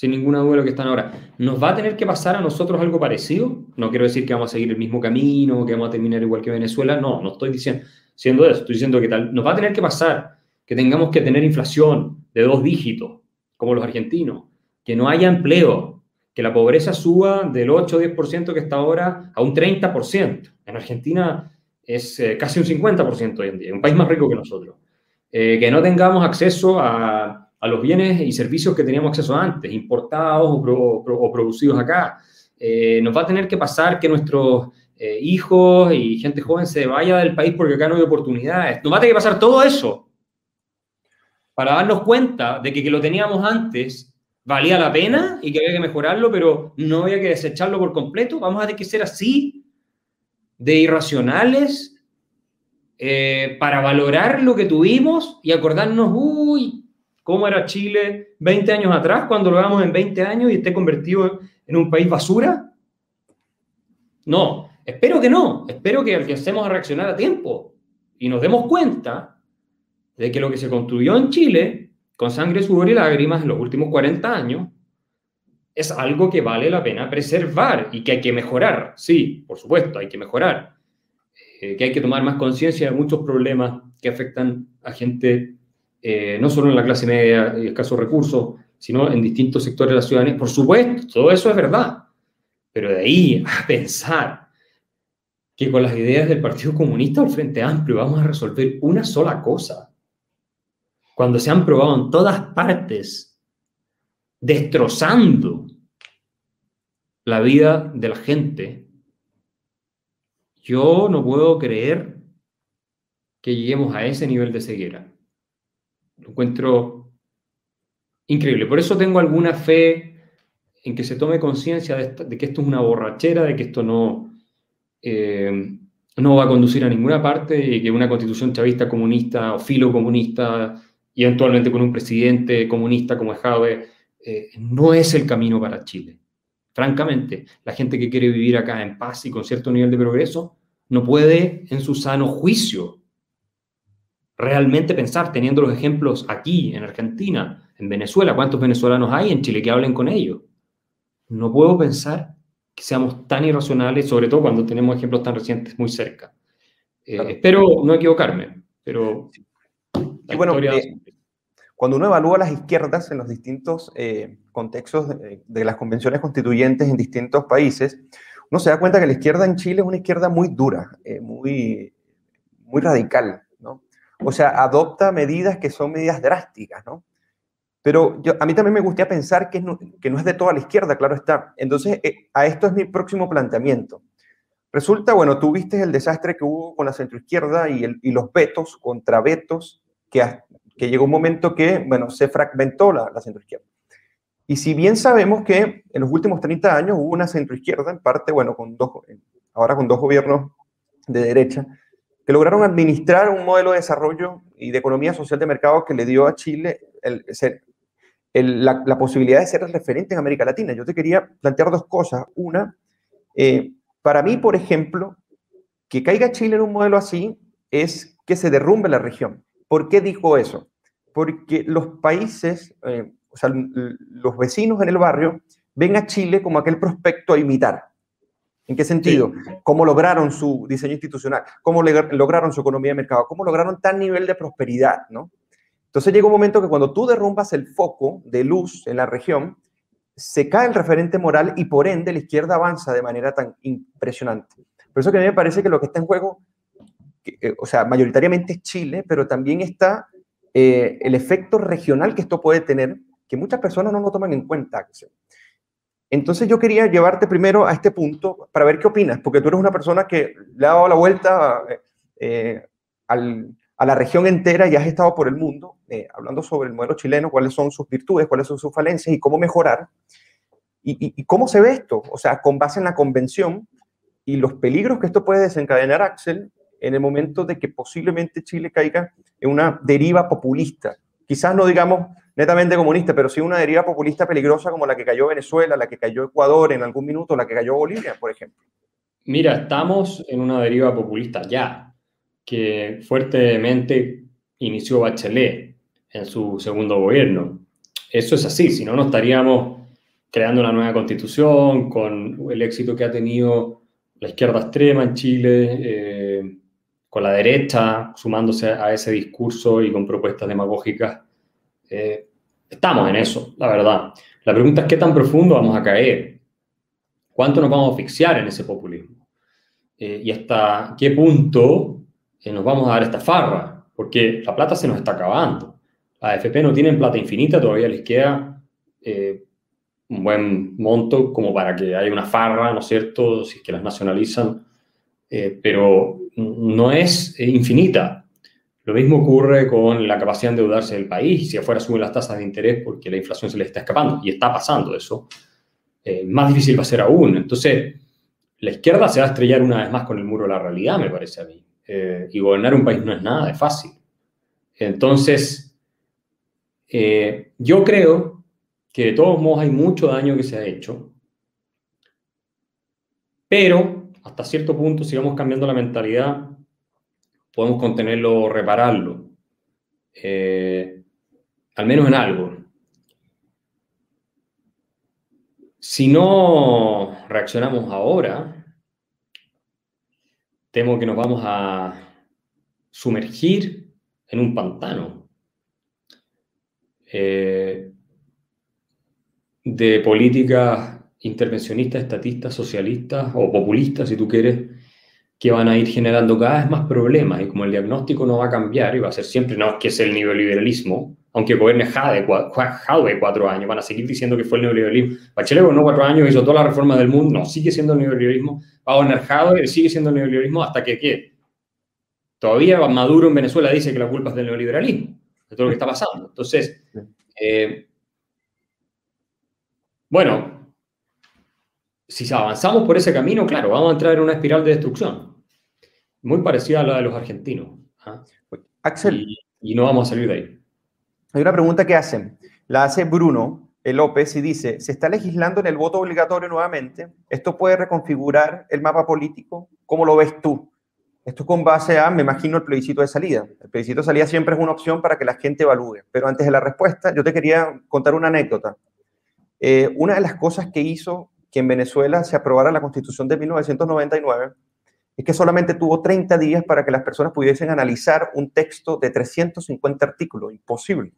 S2: sin ninguna duda lo que están ahora. ¿Nos va a tener que pasar a nosotros algo parecido? No quiero decir que vamos a seguir el mismo camino, que vamos a terminar igual que Venezuela, no, no estoy diciendo, siendo eso, estoy diciendo que tal, nos va a tener que pasar que tengamos que tener inflación de dos dígitos, como los argentinos, que no haya empleo, que la pobreza suba del 8 o 10% que está ahora a un 30%. En Argentina es eh, casi un 50% hoy en día, un país más rico que nosotros. Eh, que no tengamos acceso a, a, los bienes y servicios que teníamos acceso antes, importados o, producidos acá. Eh, nos va a tener que pasar que nuestros hijos y gente joven se vaya del país porque acá no hay oportunidades. Nos va a tener que pasar todo eso para darnos cuenta de que, que lo teníamos antes valía la pena y que había que mejorarlo, pero no había que desecharlo por completo. Vamos a tener que ser así de irracionales eh, para valorar lo que tuvimos y acordarnos, uy, cómo era Chile 20 años atrás, cuando lo hagamos en 20 años y esté convertido en un país basura? No, espero que no, espero que alcancemos a reaccionar a tiempo y nos demos cuenta de que lo que se construyó en Chile, con sangre, sudor y lágrimas en los últimos 40 años, es algo que vale la pena preservar y que hay que mejorar. Sí, por supuesto, hay que mejorar. Eh, que hay que tomar más conciencia de muchos problemas que afectan a gente, eh, no solo en la clase media y escasos recursos, sino en distintos sectores de la ciudadanía. Por supuesto, todo eso es verdad. Pero de ahí a pensar que con las ideas del Partido Comunista o el Frente Amplio vamos a resolver una sola cosa, cuando se han probado en todas partes, destrozando la vida de la gente, yo no puedo creer que lleguemos a ese nivel de ceguera. Lo encuentro increíble. Por eso tengo alguna fe en que se tome conciencia de, que esto es una borrachera, de que esto no, eh, no va a conducir a ninguna parte y que una constitución chavista comunista o filo comunista y eventualmente con un presidente comunista como es eh, no es el camino para Chile. Francamente, la gente que quiere vivir acá en paz y con cierto nivel de progreso no puede en su sano juicio realmente pensar, teniendo los ejemplos aquí, en Argentina, en Venezuela, cuántos venezolanos hay en Chile que hablen con ellos. No puedo pensar que seamos tan irracionales, sobre todo cuando tenemos ejemplos tan recientes muy cerca. Eh, espero no equivocarme, pero...
S1: Y bueno, eh, cuando uno evalúa las izquierdas en los distintos eh, contextos de, las convenciones constituyentes en distintos países, uno se da cuenta que la izquierda en Chile es una izquierda muy dura, eh, muy, muy radical. O sea, adopta medidas que son medidas drásticas, ¿no? Pero yo, a mí también me gustaría pensar que no, que no es de toda la izquierda, claro está. Entonces, eh, a esto es mi próximo planteamiento. Resulta, bueno, tú viste el desastre que hubo con la centroizquierda y, y los vetos contra vetos que, que llegó un momento que, bueno, se fragmentó la, la centroizquierda. Y si bien sabemos que en los últimos 30 años hubo una centroizquierda, en parte, bueno, con dos, ahora con dos gobiernos de derecha, que lograron administrar un modelo de desarrollo y de economía social de mercado que le dio a Chile la, posibilidad de ser referente en América Latina. Yo te quería plantear dos cosas. Una, eh, para mí, por ejemplo, que caiga Chile en un modelo así es que se derrumbe la región. ¿Por qué dijo eso? porque los países, eh, o sea, los vecinos en el barrio ven a Chile como aquel prospecto a imitar. ¿En qué sentido? ¿Cómo lograron su diseño institucional? ¿Cómo lograron su economía de mercado? ¿Cómo lograron tal nivel de prosperidad? ¿no? Entonces llega un momento que cuando tú derrumbas el foco de luz en la región, se cae el referente moral y por ende la izquierda avanza de manera tan impresionante. Por eso que a mí me parece que lo que está en juego, eh, o sea, mayoritariamente es Chile, pero también está eh, el efecto regional que esto puede tener, que muchas personas no lo toman en cuenta. Entonces yo quería llevarte primero a este punto para ver qué opinas, porque tú eres una persona que le ha dado la vuelta eh, a la región entera y has estado por el mundo eh, hablando sobre el modelo chileno, cuáles son sus virtudes, cuáles son sus falencias y cómo mejorar. y, cómo se ve esto? O sea, con base en la convención y los peligros que esto puede desencadenar, Axel, en el momento de que posiblemente Chile caiga en una deriva populista. Quizás no digamos netamente comunista, pero sí una deriva populista peligrosa como la que cayó Venezuela, la que cayó Ecuador en algún minuto, la que cayó Bolivia, por ejemplo.
S2: Mira, estamos en una deriva populista ya, que fuertemente inició Bachelet. en su segundo gobierno. Eso es así, si no, no estaríamos creando una nueva constitución con el éxito que ha tenido la izquierda extrema en Chile, eh, con la derecha sumándose a ese discurso y con propuestas demagógicas. Eh, estamos en eso, la verdad. La pregunta es qué tan profundo vamos a caer, cuánto nos vamos a asfixiar en ese populismo eh, y hasta qué punto nos vamos a dar esta farra, porque la plata se nos está acabando. La AFP no tienen plata infinita, todavía les queda eh, un buen monto como para que haya una farra, ¿no es cierto?, si es que las nacionalizan, eh, pero no es eh, infinita. Lo mismo ocurre con la capacidad de endeudarse del país, si afuera suben las tasas de interés porque la inflación se les está escapando, y está pasando eso, más difícil va a ser aún. Entonces, la izquierda se va a estrellar una vez más con el muro de la realidad, me parece a mí. y gobernar un país no es nada de fácil. Entonces, eh, yo creo que de todos modos hay mucho daño que se ha hecho, pero hasta cierto punto, si vamos cambiando la mentalidad, podemos contenerlo o repararlo, eh, al menos en algo. Si no reaccionamos ahora, temo que nos vamos a sumergir en un pantano eh, de políticas intervencionistas, estatistas, socialistas o populistas, si tú quieres, que van a ir generando cada vez más problemas y como el diagnóstico no va a cambiar y va a ser siempre, no, es que es el neoliberalismo, aunque gobierne Jade, Jade cuatro años, van a seguir diciendo que fue el neoliberalismo. Bachelet gobernó cuatro años, hizo toda la reforma del mundo, no, sigue siendo el neoliberalismo, va a gobernar Jade, sigue siendo el neoliberalismo hasta que, ¿qué? Todavía Maduro en Venezuela dice que la culpa es del neoliberalismo de todo lo que está pasando. Entonces, eh, bueno, si avanzamos por ese camino, claro, vamos a entrar en una espiral de destrucción, muy parecida a la de los argentinos. ¿ah?
S1: Axel.
S2: Y, no vamos a salir de ahí.
S1: Hay una pregunta que hacen. La hace Bruno López y dice, ¿se está legislando en el voto obligatorio nuevamente? ¿Esto puede reconfigurar el mapa político? ¿Cómo lo ves tú? Esto con base a, me imagino, el plebiscito de salida. El plebiscito de salida siempre es una opción para que la gente evalúe. Pero antes de la respuesta, yo te quería contar una anécdota. Eh, una de las cosas que hizo que en Venezuela se aprobara la constitución de 1999 es que solamente tuvo 30 días para que las personas pudiesen analizar un texto de 350 artículos. Imposible.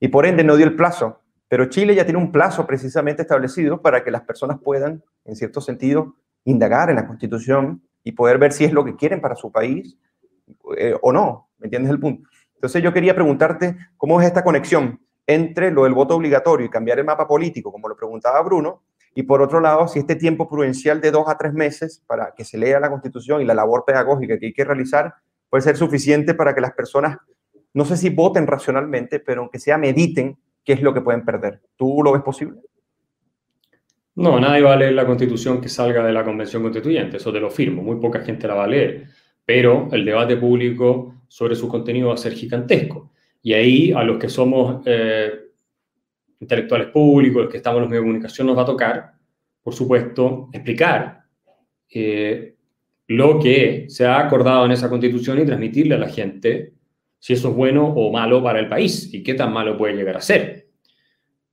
S1: Y por ende no dio el plazo. Pero Chile ya tiene un plazo precisamente establecido para que las personas puedan, en cierto sentido, indagar en la constitución y poder ver si es lo que quieren para su país eh, o no. ¿Me entiendes el punto? Entonces yo quería preguntarte cómo es esta conexión entre lo del voto obligatorio y cambiar el mapa político, como lo preguntaba Bruno, y por otro lado, si este tiempo prudencial de dos a tres meses para que se lea la Constitución y la labor pedagógica que hay que realizar puede ser suficiente para que las personas, no sé si voten racionalmente, pero aunque sea mediten qué es lo que pueden perder. ¿Tú lo ves posible?
S2: No, nadie va a leer la constitución que salga de la convención constituyente, eso te lo firmo, muy poca gente la va a leer, pero el debate público sobre su contenido va a ser gigantesco. Y ahí a los que somos eh, intelectuales públicos, los que estamos en los medios de comunicación, nos va a tocar, por supuesto, explicar eh, lo que se ha acordado en esa constitución y transmitirle a la gente si eso es bueno o malo para el país y qué tan malo puede llegar a ser.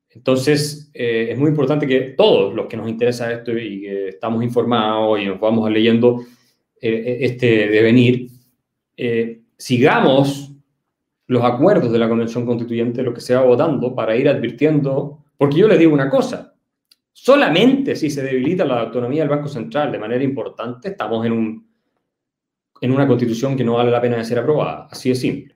S2: Entonces, eh, es muy importante que todos los que nos interesa esto y que estamos informados y nos vamos leyendo eh, eh, este devenir, sigamos los acuerdos de la Convención Constituyente, lo que se va votando, para ir advirtiendo, porque yo les digo una cosa, solamente si se debilita la autonomía del Banco Central de manera importante, estamos en, un, en una constitución que no vale la pena de ser aprobada, así de simple,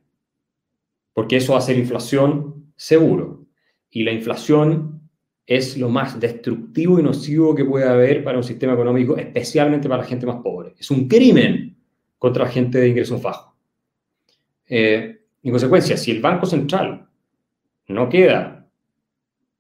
S2: porque eso va a inflación seguro y la inflación es lo más destructivo y nocivo que puede haber para un sistema económico, especialmente para la gente más pobre. Es un crimen contra la gente de ingresos bajos. Eh, en consecuencia, si el Banco Central no queda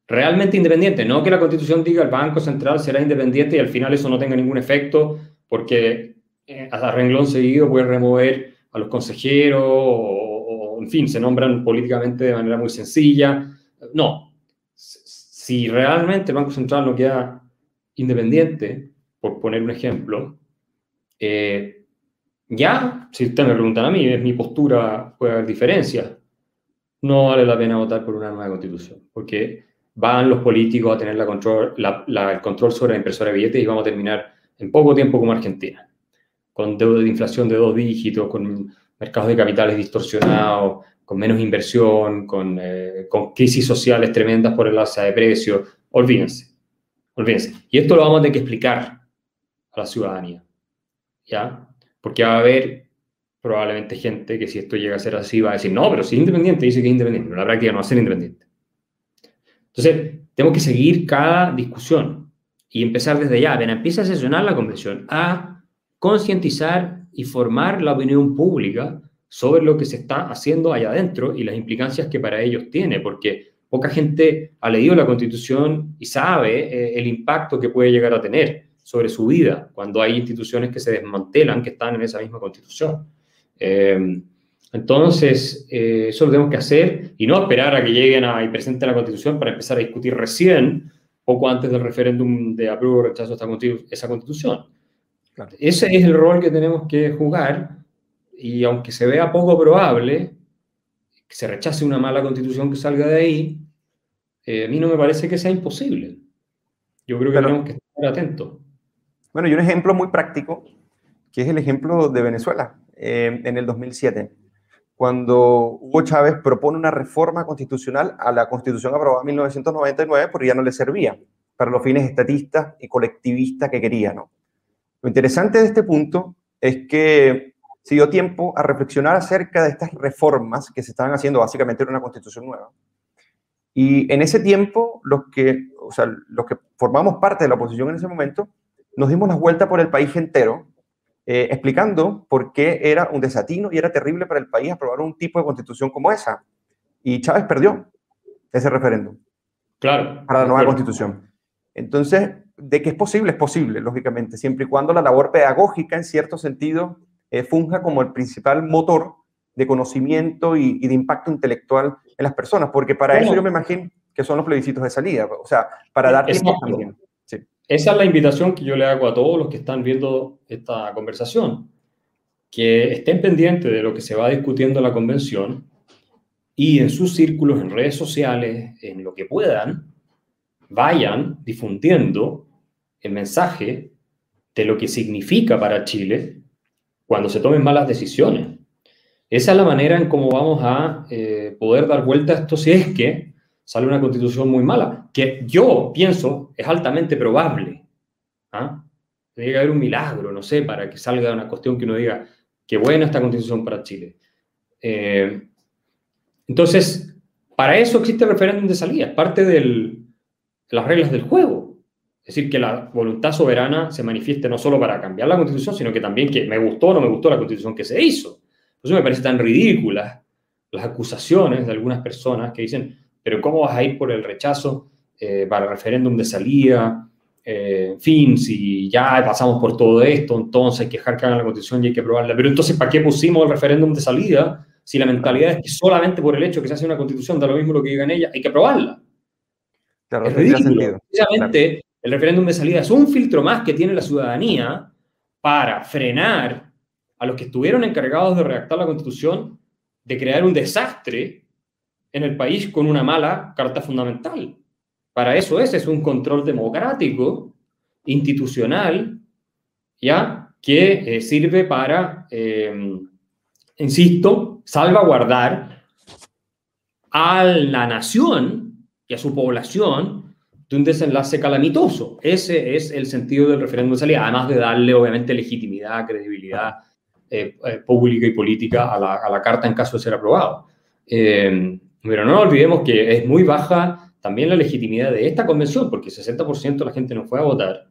S2: realmente independiente, no que la Constitución diga el Banco Central será independiente y al final eso no tenga ningún efecto porque eh, a renglón seguido puede remover a los consejeros o, en fin, se nombran políticamente de manera muy sencilla no. Si realmente el Banco Central no queda independiente, por poner un ejemplo, eh, ya, si ustedes me preguntan a mí, es mi postura, puede haber diferencias, no vale la pena votar por una nueva constitución, porque van los políticos a tener la control, el control sobre la impresora de billetes y vamos a terminar en poco tiempo como Argentina, con deuda de inflación de dos dígitos, con mercados de capitales distorsionados, con menos inversión, con, eh, con crisis sociales tremendas por el alza de precios. Olvídense, olvídense. Y esto lo vamos a tener que explicar a la ciudadanía, ¿ya? Porque va a haber probablemente gente que si esto llega a ser así va a decir, no, pero si es independiente, dice que es independiente, pero la práctica no va a ser independiente. Entonces, tenemos que seguir cada discusión y empezar desde ya. Apenas empieza a sesionar la convención a concientizar y formar la opinión pública sobre lo que se está haciendo allá adentro y las implicancias que para ellos tiene, porque poca gente ha leído la constitución y sabe eh, el impacto que puede llegar a tener sobre su vida cuando hay instituciones que se desmantelan, que están en esa misma constitución. Eh, entonces, eh, eso lo tenemos que hacer y no esperar a que lleguen a, y presenten la Constitución para empezar a discutir recién, poco antes del referéndum de apruebo o rechazo de esa Constitución. Ese es el rol que tenemos que jugar y aunque se vea poco probable que se rechace una mala Constitución que salga de ahí, eh, a mí no me parece que sea imposible. Yo creo que tenemos que estar atentos.
S1: Bueno, y un ejemplo muy práctico, que es el ejemplo de Venezuela eh, en el 2007 cuando Hugo Chávez propone una reforma constitucional a la constitución aprobada en 1999 porque ya no le servía para los fines estatistas y colectivistas que quería. ¿no? Lo interesante de este punto es que se dio tiempo a reflexionar acerca de estas reformas que se estaban haciendo básicamente en una constitución nueva. Y en ese tiempo, los que, o sea, los que formamos parte de la oposición en ese momento, nos dimos la vuelta por el país entero eh, explicando por qué era un desatino y era terrible para el país aprobar un tipo de constitución como esa. Y Chávez perdió ese referéndum.
S2: Claro.
S1: Para la nueva constitución. Entonces, de que es posible, es posible, lógicamente, siempre y cuando la labor pedagógica, en cierto sentido, eh, funja como el principal motor de conocimiento y, de impacto intelectual en las personas, porque para eso yo me imagino que son los plebiscitos de salida, o sea, para dar tiempo también.
S2: Esa es la invitación que yo le hago a todos los que están viendo esta conversación, que estén pendientes de lo que se va discutiendo en la convención y en sus círculos, en redes sociales, en lo que puedan, vayan difundiendo el mensaje de lo que significa para Chile cuando se tomen malas decisiones. Esa es la manera en cómo vamos a eh, poder dar vuelta a esto si es que sale una constitución muy mala, que yo pienso es altamente probable. ¿ah? Tiene que haber un milagro, no sé, para que salga una cuestión que uno diga, qué buena esta constitución para Chile. Eh, entonces, para eso existe el referéndum de salida, es parte de las reglas del juego. Es decir, que la voluntad soberana se manifieste no solo para cambiar la constitución, sino que también que me gustó o no me gustó la constitución que se hizo. Por eso me parece tan ridículas las acusaciones de algunas personas que dicen, pero ¿cómo vas a ir por el rechazo eh, para el referéndum de salida? Eh, en fin, si ya pasamos por todo esto, entonces hay que dejar que hagan la constitución y hay que aprobarla. Pero entonces, ¿para qué pusimos el referéndum de salida si la mentalidad es que solamente por el hecho de que se hace una constitución, da lo mismo lo que digan ella, hay que aprobarla? Claro, es ridículo. Precisamente, el referéndum de salida es un filtro más que tiene la ciudadanía para frenar a los que estuvieron encargados de redactar la constitución de crear un desastre en el país con una mala carta fundamental. Para eso es, es un control democrático, institucional, ¿ya? Que eh, sirve para, eh, insisto, salvaguardar a la nación y a su población de un desenlace calamitoso. Ese es el sentido del referéndum de salida, además de darle, obviamente, legitimidad, credibilidad eh, pública y política a la, a la, carta en caso de ser aprobado. Pero no olvidemos que es muy baja también la legitimidad de esta convención, porque 60% de la gente no fue a votar.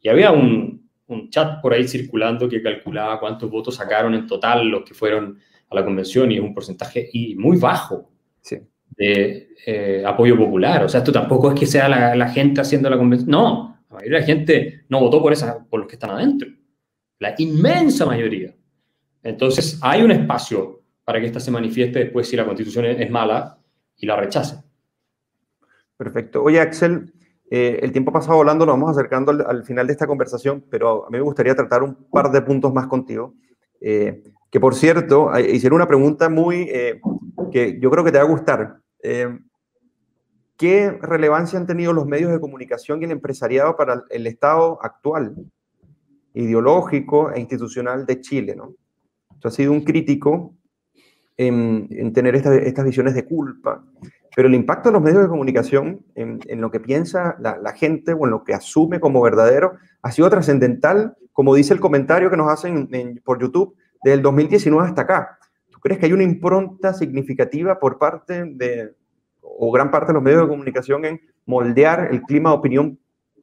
S2: Y había un, un, chat por ahí circulando que calculaba cuántos votos sacaron en total los que fueron a la convención, y es un porcentaje y muy bajo de eh, apoyo popular. O sea, esto tampoco es que sea la, la, gente haciendo la convención. No, la mayoría de la gente no votó por, esa, por los que están adentro. La inmensa mayoría. Entonces, hay un espacio para que ésta se manifieste después si la constitución es mala y la rechace.
S1: Perfecto. Oye, Axel, eh, el tiempo pasado volando, nos vamos acercando al, final de esta conversación, pero a mí me gustaría tratar un par de puntos más contigo. Eh, que por cierto, hicieron una pregunta muy, eh, que yo creo que te va a gustar. ¿Qué relevancia han tenido los medios de comunicación y el empresariado para el estado actual, ideológico e institucional de Chile? ¿no? Tú has sido un crítico en, tener estas visiones de culpa, pero el impacto de los medios de comunicación en, lo que piensa la, gente o en lo que asume como verdadero ha sido trascendental, como dice el comentario que nos hacen por YouTube, del 2019 hasta acá. ¿Tú crees que hay una impronta significativa por parte de, o gran parte de los medios de comunicación en moldear el clima de opinión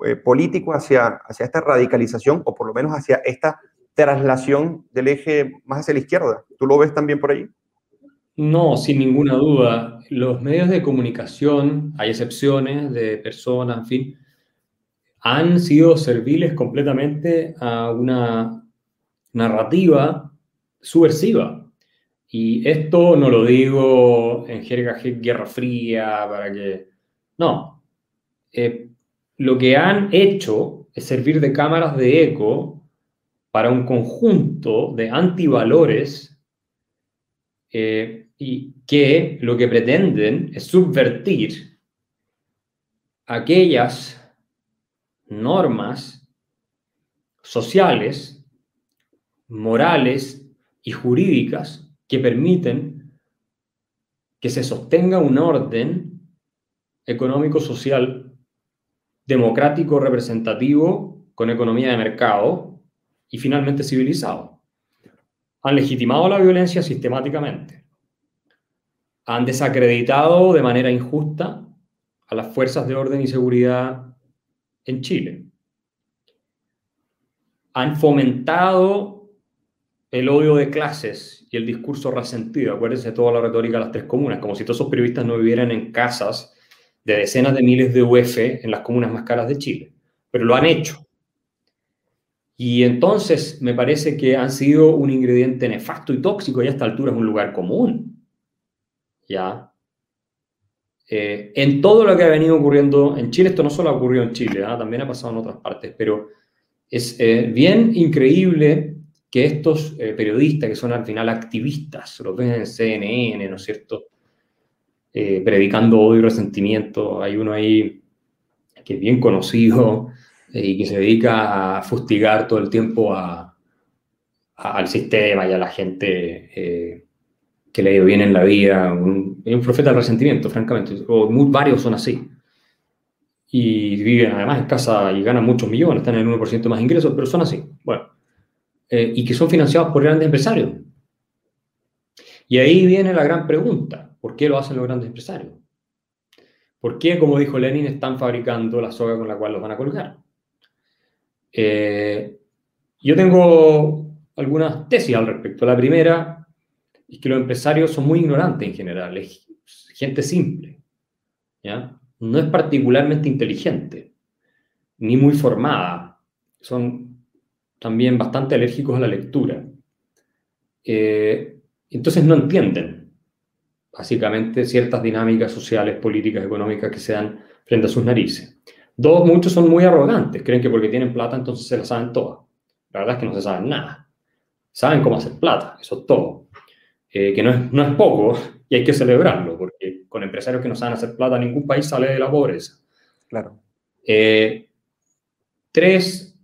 S1: eh, político hacia, hacia esta radicalización o por lo menos hacia esta traslación del eje más hacia la izquierda? ¿Tú lo ves también por ahí?
S2: No, sin ninguna duda. Los medios de comunicación, hay excepciones de personas, en fin, han sido serviles completamente a una narrativa subversiva. Y esto no lo digo en jerga guerra fría para que... No. Eh, lo que han hecho es servir de cámaras de eco para un conjunto de antivalores eh, y que lo que pretenden es subvertir aquellas normas sociales, morales y jurídicas que permiten que se sostenga un orden económico, social, democrático, representativo, con economía de mercado y finalmente civilizado. Han legitimado la violencia sistemáticamente han desacreditado de manera injusta a las fuerzas de orden y seguridad en Chile. Han fomentado el odio de clases y el discurso resentido. Acuérdense de toda la retórica de las tres comunas, como si todos esos periodistas no vivieran en casas de decenas de miles de UF en las comunas más caras de Chile. Pero lo han hecho. Y entonces me parece que han sido un ingrediente nefasto y tóxico y a esta altura es un lugar común. ¿Ya? Eh, en todo lo que ha venido ocurriendo en Chile, esto no solo ha ocurrido en Chile, ¿ah? también ha pasado en otras partes, pero es eh, bien increíble que estos eh, periodistas, que son al final activistas, los ven en CNN, ¿no es cierto? predicando odio y resentimiento. Hay uno ahí que es bien conocido y que se dedica a fustigar todo el tiempo al sistema y a la gente que le ha ido bien en la vida, un, un profeta del resentimiento, francamente, o varios son así. Y viven además en casa y ganan muchos millones, están en el 1% más ingresos, pero son así. Bueno, eh, y que son financiados por grandes empresarios. Y ahí viene la gran pregunta, ¿por qué lo hacen los grandes empresarios? ¿Por qué, como dijo Lenin, están fabricando la soga con la cual los van a colgar? Eh, yo tengo algunas tesis al respecto. La primera es que los empresarios son muy ignorantes en general, es gente simple, ¿ya? No es particularmente inteligente, ni muy formada, son también bastante alérgicos a la lectura. Eh, entonces no entienden, básicamente, ciertas dinámicas sociales, políticas, económicas que se dan frente a sus narices. Dos, muchos son muy arrogantes, creen que porque tienen plata entonces se la saben todas. La verdad es que no se saben nada. Saben cómo hacer plata, eso es todo. Eh, que no es, no es poco y hay que celebrarlo, porque con empresarios que no saben hacer plata, ningún país sale de la pobreza.
S1: Claro.
S2: Eh, tres,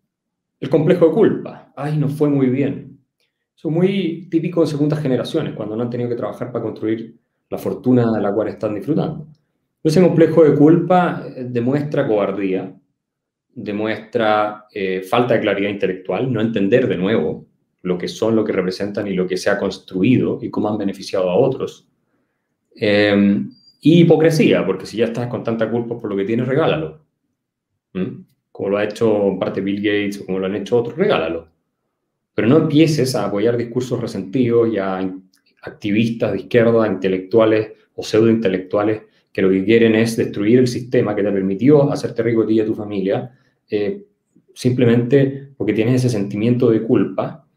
S2: el complejo de culpa. Ay, no fue muy bien. Eso es muy típico de segundas generaciones, cuando no han tenido que trabajar para construir la fortuna de la cual están disfrutando. Ese complejo de culpa eh, demuestra cobardía, demuestra falta de claridad intelectual, no entender de nuevo lo que son, lo que representan y lo que se ha construido y cómo han beneficiado a otros. Eh, y hipocresía, porque si ya estás con tanta culpa por lo que tienes, regálalo. ¿Mm? Como lo ha hecho en parte Bill Gates o como lo han hecho otros, regálalo. Pero no empieces a apoyar discursos resentidos y a activistas de izquierda, intelectuales o pseudointelectuales que lo que quieren es destruir el sistema que te permitió hacerte rico a ti y a tu familia, eh, simplemente porque tienes ese sentimiento de culpa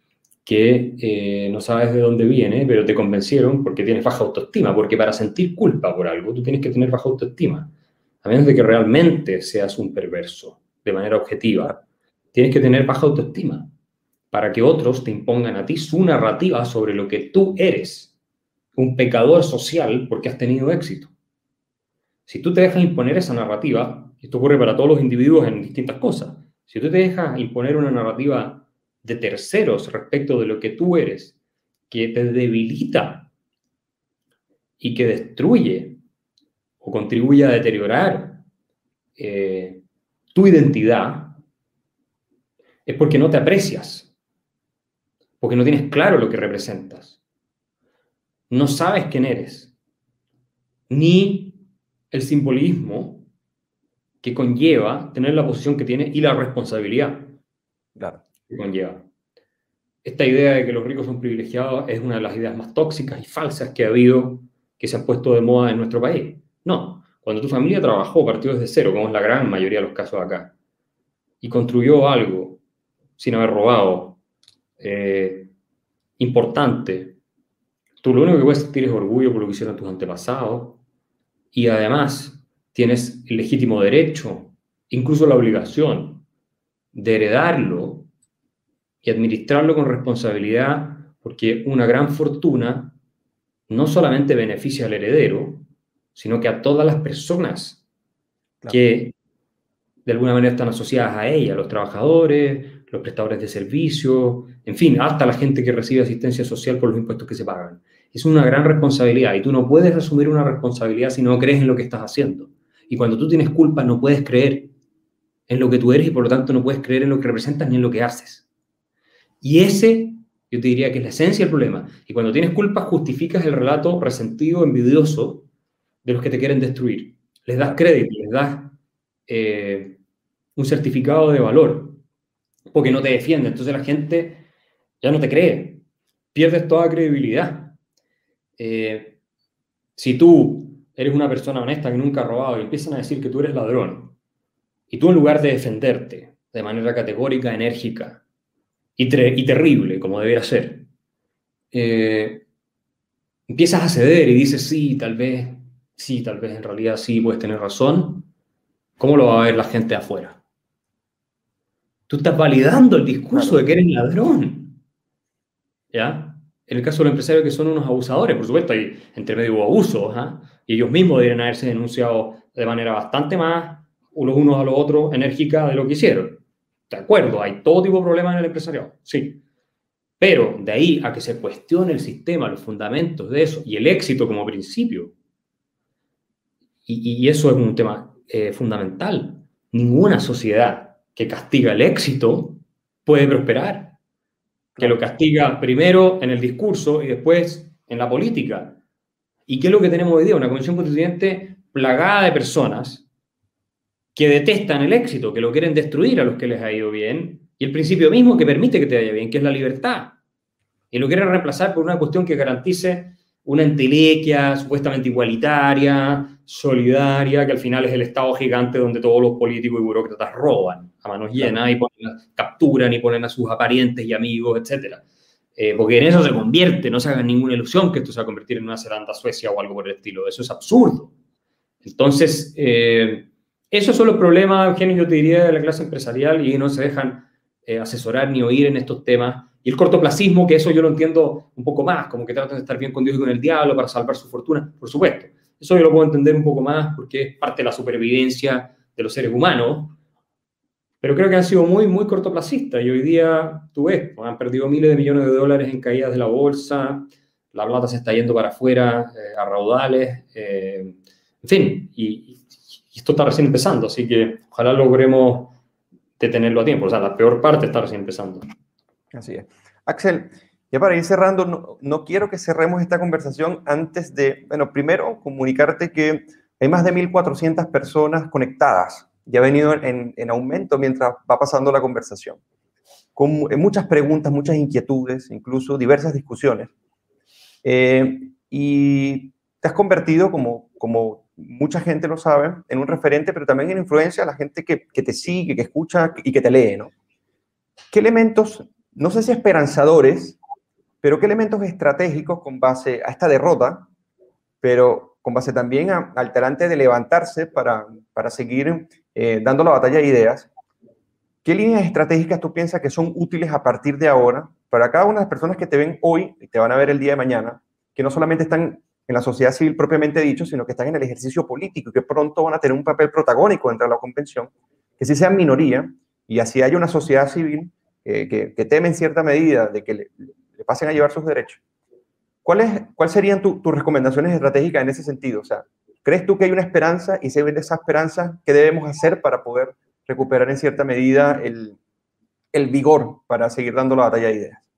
S2: que eh, no sabes de dónde viene, pero te convencieron porque tienes baja autoestima, porque para sentir culpa por algo tú tienes que tener baja autoestima, a menos de que realmente seas un perverso, de manera objetiva, tienes que tener baja autoestima para que otros te impongan a ti su narrativa sobre lo que tú eres. un pecador social porque has tenido éxito. Si tú te dejas imponer esa narrativa, esto ocurre para todos los individuos en distintas cosas, si tú te dejas imponer una narrativa de terceros respecto de lo que tú eres, que te debilita y que destruye o contribuye a deteriorar eh, tu identidad, es porque no te aprecias, porque no tienes claro lo que representas, no sabes quién eres, ni el simbolismo que conlleva tener la posición que tiene y la responsabilidad. Que conlleva. Esta idea de que los ricos son privilegiados es una de las ideas más tóxicas y falsas que ha habido, que se han puesto de moda en nuestro país. No, cuando tu familia trabajó, partió desde cero, como es la gran mayoría de los casos acá, y construyó algo sin haber robado, eh, importante, tú lo único que puedes sentir es orgullo por lo que hicieron tus antepasados, y además tienes el legítimo derecho, incluso la obligación, de heredarlo y administrarlo con responsabilidad, porque una gran fortuna no solamente beneficia al heredero, sino que a todas las personas que de alguna manera están asociadas a ella, los trabajadores, los prestadores de servicios, en fin, hasta la gente que recibe asistencia social por los impuestos que se pagan. Es una gran responsabilidad y tú no puedes asumir una responsabilidad si no crees en lo que estás haciendo. Y cuando tú tienes culpa no puedes creer en lo que tú eres y por lo tanto no puedes creer en lo que representas ni en lo que haces. Y ese, yo te diría que es la esencia del problema. Y cuando tienes culpa justificas el relato resentido, envidioso de los que te quieren destruir. Les das crédito, les das eh, un certificado de valor, porque no te defiende. Entonces la gente ya no te cree, pierdes toda credibilidad. Eh, si tú eres una persona honesta que nunca ha robado y empiezan a decir que tú eres ladrón, y tú en lugar de defenderte de manera categórica, enérgica y, y terrible, como debería ser, eh, empiezas a ceder y dices, sí, tal vez sí, tal vez en realidad sí puedes tener razón, ¿cómo lo va a ver la gente afuera? Tú estás validando el discurso de que eres ladrón. ¿Ya? En el caso de los empresarios que son unos abusadores, por supuesto, hay entre medio abusos, ¿ah? y ellos mismos deberían haberse denunciado de manera bastante más los unos a los otros enérgica de lo que hicieron. De acuerdo, hay todo tipo de problemas en el empresariado, sí. Pero de ahí a que se cuestione el sistema, los fundamentos de eso y el éxito como principio, y, eso es un tema eh, fundamental. Ninguna sociedad que castiga el éxito puede prosperar. Que lo castiga primero en el discurso y después en la política. ¿Y qué es lo que tenemos hoy día? Una convención constituyente plagada de personas que detestan el éxito, que lo quieren destruir a los que les ha ido bien, y el principio mismo que permite que te vaya bien, que es la libertad. Y lo quieren reemplazar por una cuestión que garantice una entelequia supuestamente igualitaria, solidaria, que al final es el Estado gigante donde todos los políticos y burócratas roban a manos llenas y capturan y ponen a sus aparientes y amigos, etc. Eh, porque en eso se convierte, no se hagan ninguna ilusión que esto se va a convertir en una Zelanda Suecia o algo por el estilo, eso es absurdo. Entonces, eh, esos son los problemas, Eugenio, yo te diría, de la clase empresarial y no se dejan eh, asesorar ni oír en estos temas. Y el cortoplacismo, que eso yo lo entiendo un poco más, como que tratan de estar bien con Dios y con el diablo para salvar su fortuna, por supuesto. Eso yo lo puedo entender un poco más porque es parte de la supervivencia de los seres humanos, pero creo que han sido muy, muy cortoplacistas y hoy día, tú ves, pues, han perdido miles de millones de dólares en caídas de la bolsa, la plata se está yendo para afuera eh, a raudales, eh, en fin, y, esto está recién empezando, así que ojalá logremos detenerlo a tiempo, o sea, la peor parte está recién empezando.
S1: Así es. Axel, ya para ir cerrando, no, quiero que cerremos esta conversación antes de, bueno, primero comunicarte que hay más de 1.400 personas conectadas y ha venido en, aumento mientras va pasando la conversación. Con eh, muchas preguntas, muchas inquietudes, incluso diversas discusiones. Eh, y te has convertido, como, como mucha gente lo sabe, en un referente, pero también en influencia a la gente que, que te sigue, que escucha y que te lee, ¿no? ¿Qué elementos, no sé si esperanzadores, pero qué elementos estratégicos con base a esta derrota, pero con base también al talante de levantarse para, para seguir eh, dando la batalla de ideas, ¿qué líneas estratégicas tú piensas que son útiles a partir de ahora para cada una de las personas que te ven hoy y te van a ver el día de mañana que no solamente están en la sociedad civil propiamente dicho, sino que están en el ejercicio político y que pronto van a tener un papel protagónico dentro de la convención, que si sean minoría y así haya una sociedad civil eh, que, teme en cierta medida de que le, pasen a llevar sus derechos. ¿Cuáles cuál serían tus recomendaciones estratégicas en ese sentido? O sea, ¿crees tú que hay una esperanza y se ve esa esperanza, qué debemos hacer para poder recuperar en cierta medida el, el vigor para seguir dando la batalla de ideas?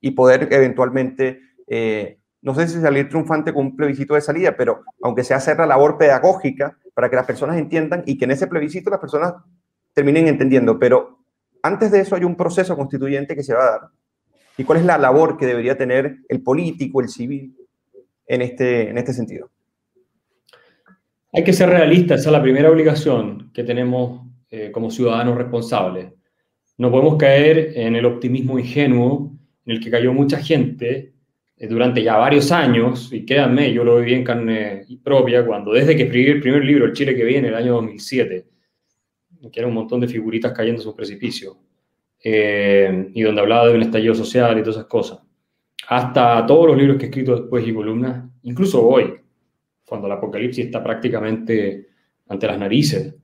S1: Y poder eventualmente eh, no sé si salir triunfante con un plebiscito de salida, pero aunque sea hacer la labor pedagógica para que las personas entiendan y que en ese plebiscito las personas terminen entendiendo. Pero antes de eso hay un proceso constituyente que se va a dar. ¿Y cuál es la labor que debería tener el político, el civil, en este, en este sentido?
S2: Hay que ser realistas, esa es la primera obligación que tenemos eh, como ciudadanos responsables. No podemos caer en el optimismo ingenuo en el que cayó mucha gente durante ya varios años, y créanme, yo lo viví en carne propia, cuando desde que escribí el primer libro, El Chile que viene, el año 2007, que era un montón de figuritas cayendo en un precipicio, eh, y donde hablaba de un estallido social y todas esas cosas, hasta todos los libros que he escrito después y columnas, incluso hoy, cuando el apocalipsis está prácticamente ante las narices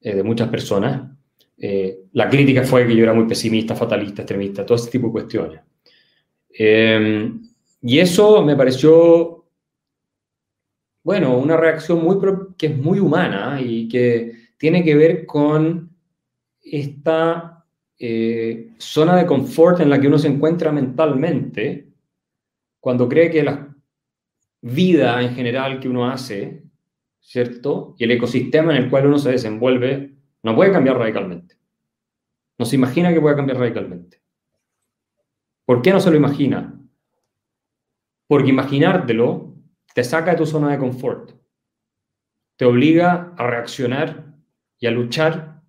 S2: eh, de muchas personas, la crítica fue que yo era muy pesimista, fatalista, extremista, todo ese tipo de cuestiones. Y eso me pareció, bueno, una reacción muy, que es muy humana y que tiene que ver con esta eh, zona de confort en la que uno se encuentra mentalmente cuando cree que la vida en general que uno hace, ¿cierto? Y el ecosistema en el cual uno se desenvuelve no puede cambiar radicalmente. No se imagina que pueda cambiar radicalmente. ¿Por qué no se lo imagina? Porque imaginártelo te saca de tu zona de confort, te obliga a reaccionar y a luchar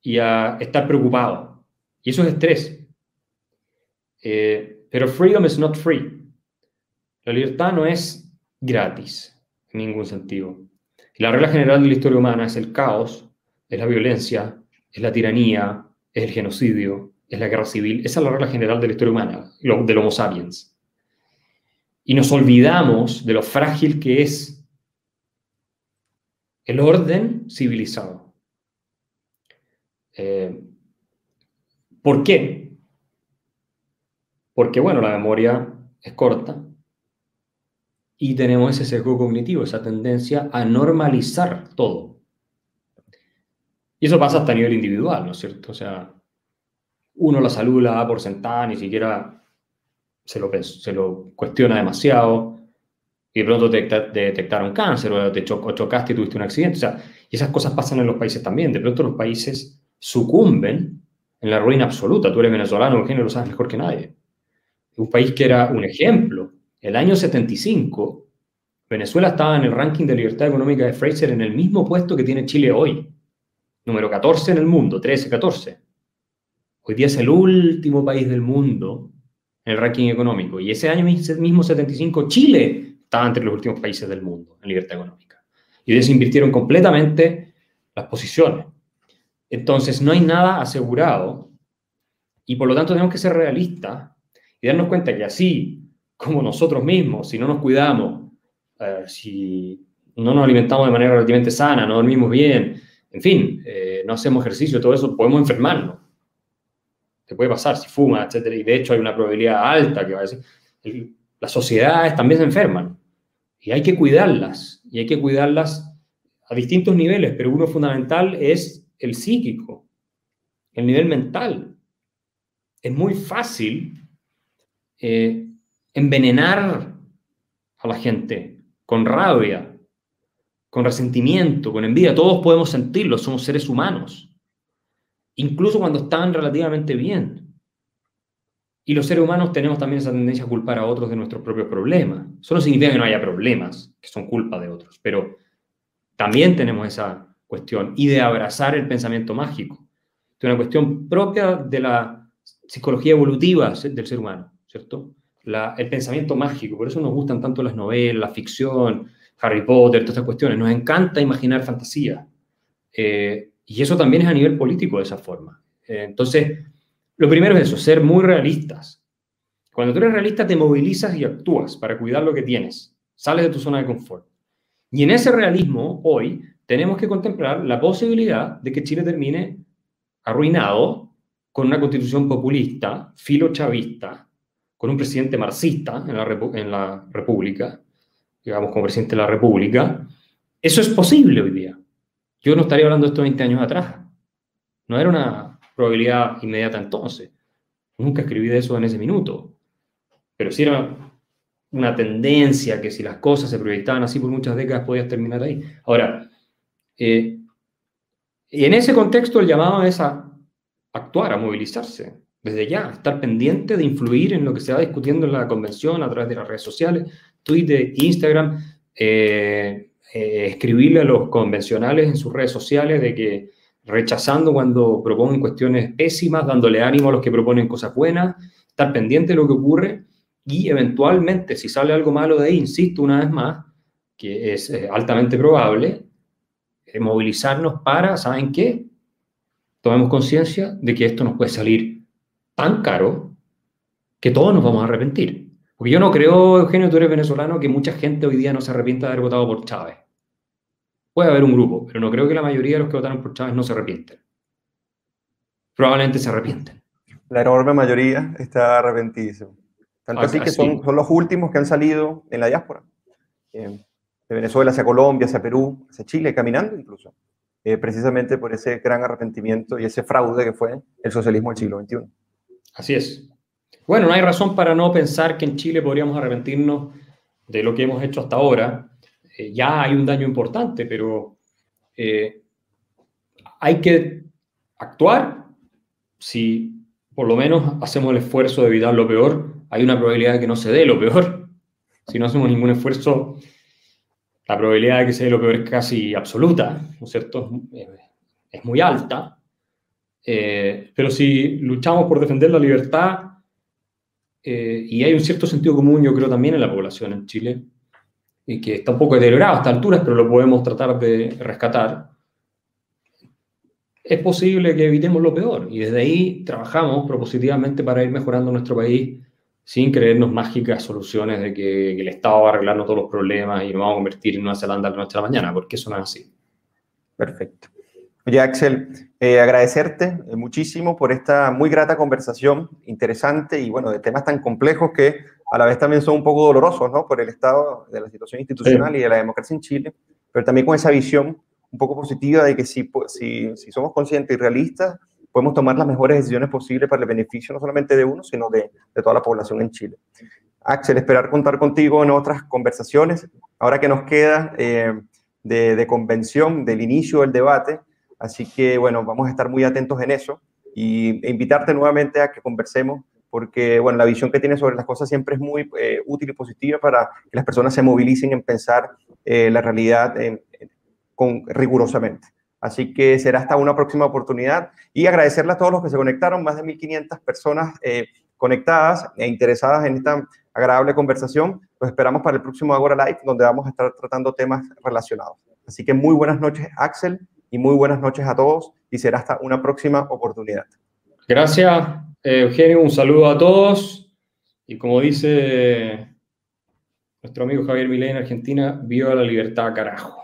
S2: y a estar preocupado. Y eso es estrés. Eh, pero freedom is not free. La libertad no es gratis en ningún sentido. La regla general de la historia humana es el caos, es la violencia, es la tiranía, es el genocidio, es la guerra civil. Esa es la regla general de la historia humana, del Homo sapiens y nos olvidamos de lo frágil que es el orden civilizado. Eh, ¿Por qué? Porque, bueno, la memoria es corta y tenemos ese sesgo cognitivo, esa tendencia a normalizar todo. Y eso pasa hasta a nivel individual, ¿no es cierto? O sea, uno la salud la da por sentada, ni siquiera se lo, cuestiona demasiado y de pronto te, detectaron cáncer o te chocaste y tuviste un accidente. O sea, y esas cosas pasan en los países también. De pronto los países sucumben en la ruina absoluta. Tú eres venezolano, Eugenio, lo sabes mejor que nadie. Un país que era un ejemplo. El año 75, Venezuela estaba en el ranking de libertad económica de Fraser en el mismo puesto que tiene Chile hoy. Número 14 en el mundo, 13, 14. Hoy día es el último país del mundo en el ranking económico. Y ese año mismo, 75, Chile estaba entre los últimos países del mundo en libertad económica. Y desinvirtieron completamente las posiciones. Entonces, no hay nada asegurado y por lo tanto tenemos que ser realistas y darnos cuenta que así como nosotros mismos, si no nos cuidamos, eh, si no nos alimentamos de manera relativamente sana, no dormimos bien, en fin, eh, no hacemos ejercicio, todo eso, podemos enfermarnos puede pasar si fuma, etcétera, y de hecho hay una probabilidad alta que va a decir, las sociedades también se enferman y hay que cuidarlas, y hay que cuidarlas a distintos niveles, pero uno fundamental es el psíquico, el nivel mental. Es muy fácil eh, envenenar a la gente con rabia, con resentimiento, con envidia. Todos podemos sentirlo, somos seres humanos incluso cuando están relativamente bien. Y los seres humanos tenemos también esa tendencia a culpar a otros de nuestros propios problemas. Eso no significa que no haya problemas que son culpa de otros, pero también tenemos esa cuestión y de abrazar el pensamiento mágico. Es una cuestión propia de la psicología evolutiva del ser humano, ¿cierto? el pensamiento mágico, por eso nos gustan tanto las novelas, la ficción, Harry Potter, todas estas cuestiones. Nos encanta imaginar fantasía. Eh, y eso también es a nivel político de esa forma. Eh, entonces, lo primero es eso, ser muy realistas. Cuando tú eres realista, te movilizas y actúas para cuidar lo que tienes. Sales de tu zona de confort. Y en ese realismo, hoy, tenemos que contemplar la posibilidad de que Chile termine arruinado con una constitución populista, filochavista, con un presidente marxista en la, en la República, digamos como presidente de la República. Eso es posible hoy día. Yo no estaría hablando de esto 20 años atrás. No era una probabilidad inmediata entonces. Nunca escribí de eso en ese minuto. Pero sí era una tendencia que si las cosas se proyectaban así por muchas décadas podías terminar ahí. Ahora, eh, y en ese contexto el llamado es a actuar, a movilizarse, desde ya, estar pendiente de influir en lo que se va discutiendo en la convención a través de las redes sociales, Twitter, Instagram, eh, eh, escribirle a los convencionales en sus redes sociales de que rechazando cuando proponen cuestiones pésimas, dándole ánimo a los que proponen cosas buenas, estar pendiente de lo que ocurre y eventualmente, si sale algo malo de ahí, insisto una vez más, que es eh, altamente probable, movilizarnos para, ¿saben qué? Tomemos conciencia de que esto nos puede salir tan caro que todos nos vamos a arrepentir. Porque yo no creo, Eugenio, tú eres venezolano, que mucha gente hoy día no se arrepienta de haber votado por Chávez. Puede haber un grupo, pero no creo que la mayoría de los que votaron por Chávez no se arrepienten. Probablemente se arrepienten.
S1: La enorme mayoría está arrepentidísimo. Tanto así que son, son, los últimos que han salido en la diáspora. Eh, de Venezuela hacia Colombia, hacia Perú, hacia Chile, caminando incluso. Eh, precisamente por ese gran arrepentimiento y ese fraude que fue el socialismo del siglo XXI.
S2: Así es. Bueno, no hay razón para no pensar que en Chile podríamos arrepentirnos de lo que hemos hecho hasta ahora. Eh, ya hay un daño importante, pero eh, hay que actuar. Si por lo menos hacemos el esfuerzo de evitar lo peor, hay una probabilidad de que no se dé lo peor. Si no hacemos ningún esfuerzo, la probabilidad de que se dé lo peor es casi absoluta, ¿no es cierto? Es muy alta. Eh, pero si luchamos por defender la libertad, eh, y hay un cierto sentido común, yo creo, también en la población en Chile, y que está un poco deteriorado a estas alturas, pero lo podemos tratar de rescatar, es posible que evitemos lo peor. Y desde ahí trabajamos propositivamente para ir mejorando nuestro país sin creernos mágicas soluciones de que, el Estado va a arreglarnos todos los problemas y nos vamos a convertir en una Zelanda de la noche a la mañana, porque eso no es así.
S1: Perfecto. Oye, Axel, eh, agradecerte eh, muchísimo por esta muy grata conversación, interesante y bueno, de temas tan complejos que a la vez también son un poco dolorosos, ¿no? Por el estado de la situación institucional y de la democracia en Chile, pero también con esa visión un poco positiva de que si, si, si somos conscientes y realistas, podemos tomar las mejores decisiones posibles para el beneficio no solamente de uno, sino de, de toda la población en Chile. Axel, esperar contar contigo en otras conversaciones. Ahora que nos queda eh, de, de, convención, del inicio del debate, así que bueno, vamos a estar muy atentos en eso y e invitarte nuevamente a que conversemos porque bueno, la visión que tienes sobre las cosas siempre es muy eh, útil y positiva para que las personas se movilicen en pensar eh, la realidad con, rigurosamente. Así que será hasta una próxima oportunidad y agradecerle a todos los que se conectaron, más de 1.500 personas eh, conectadas e interesadas en esta agradable conversación. Los esperamos para el próximo Agora Live, donde vamos a estar tratando temas relacionados. Así que muy buenas noches, Axel, y muy buenas noches a todos y será hasta una próxima oportunidad.
S2: Gracias, Eugenio. Un saludo a todos. Y como dice nuestro amigo Javier Milei en Argentina, viva la libertad, carajo.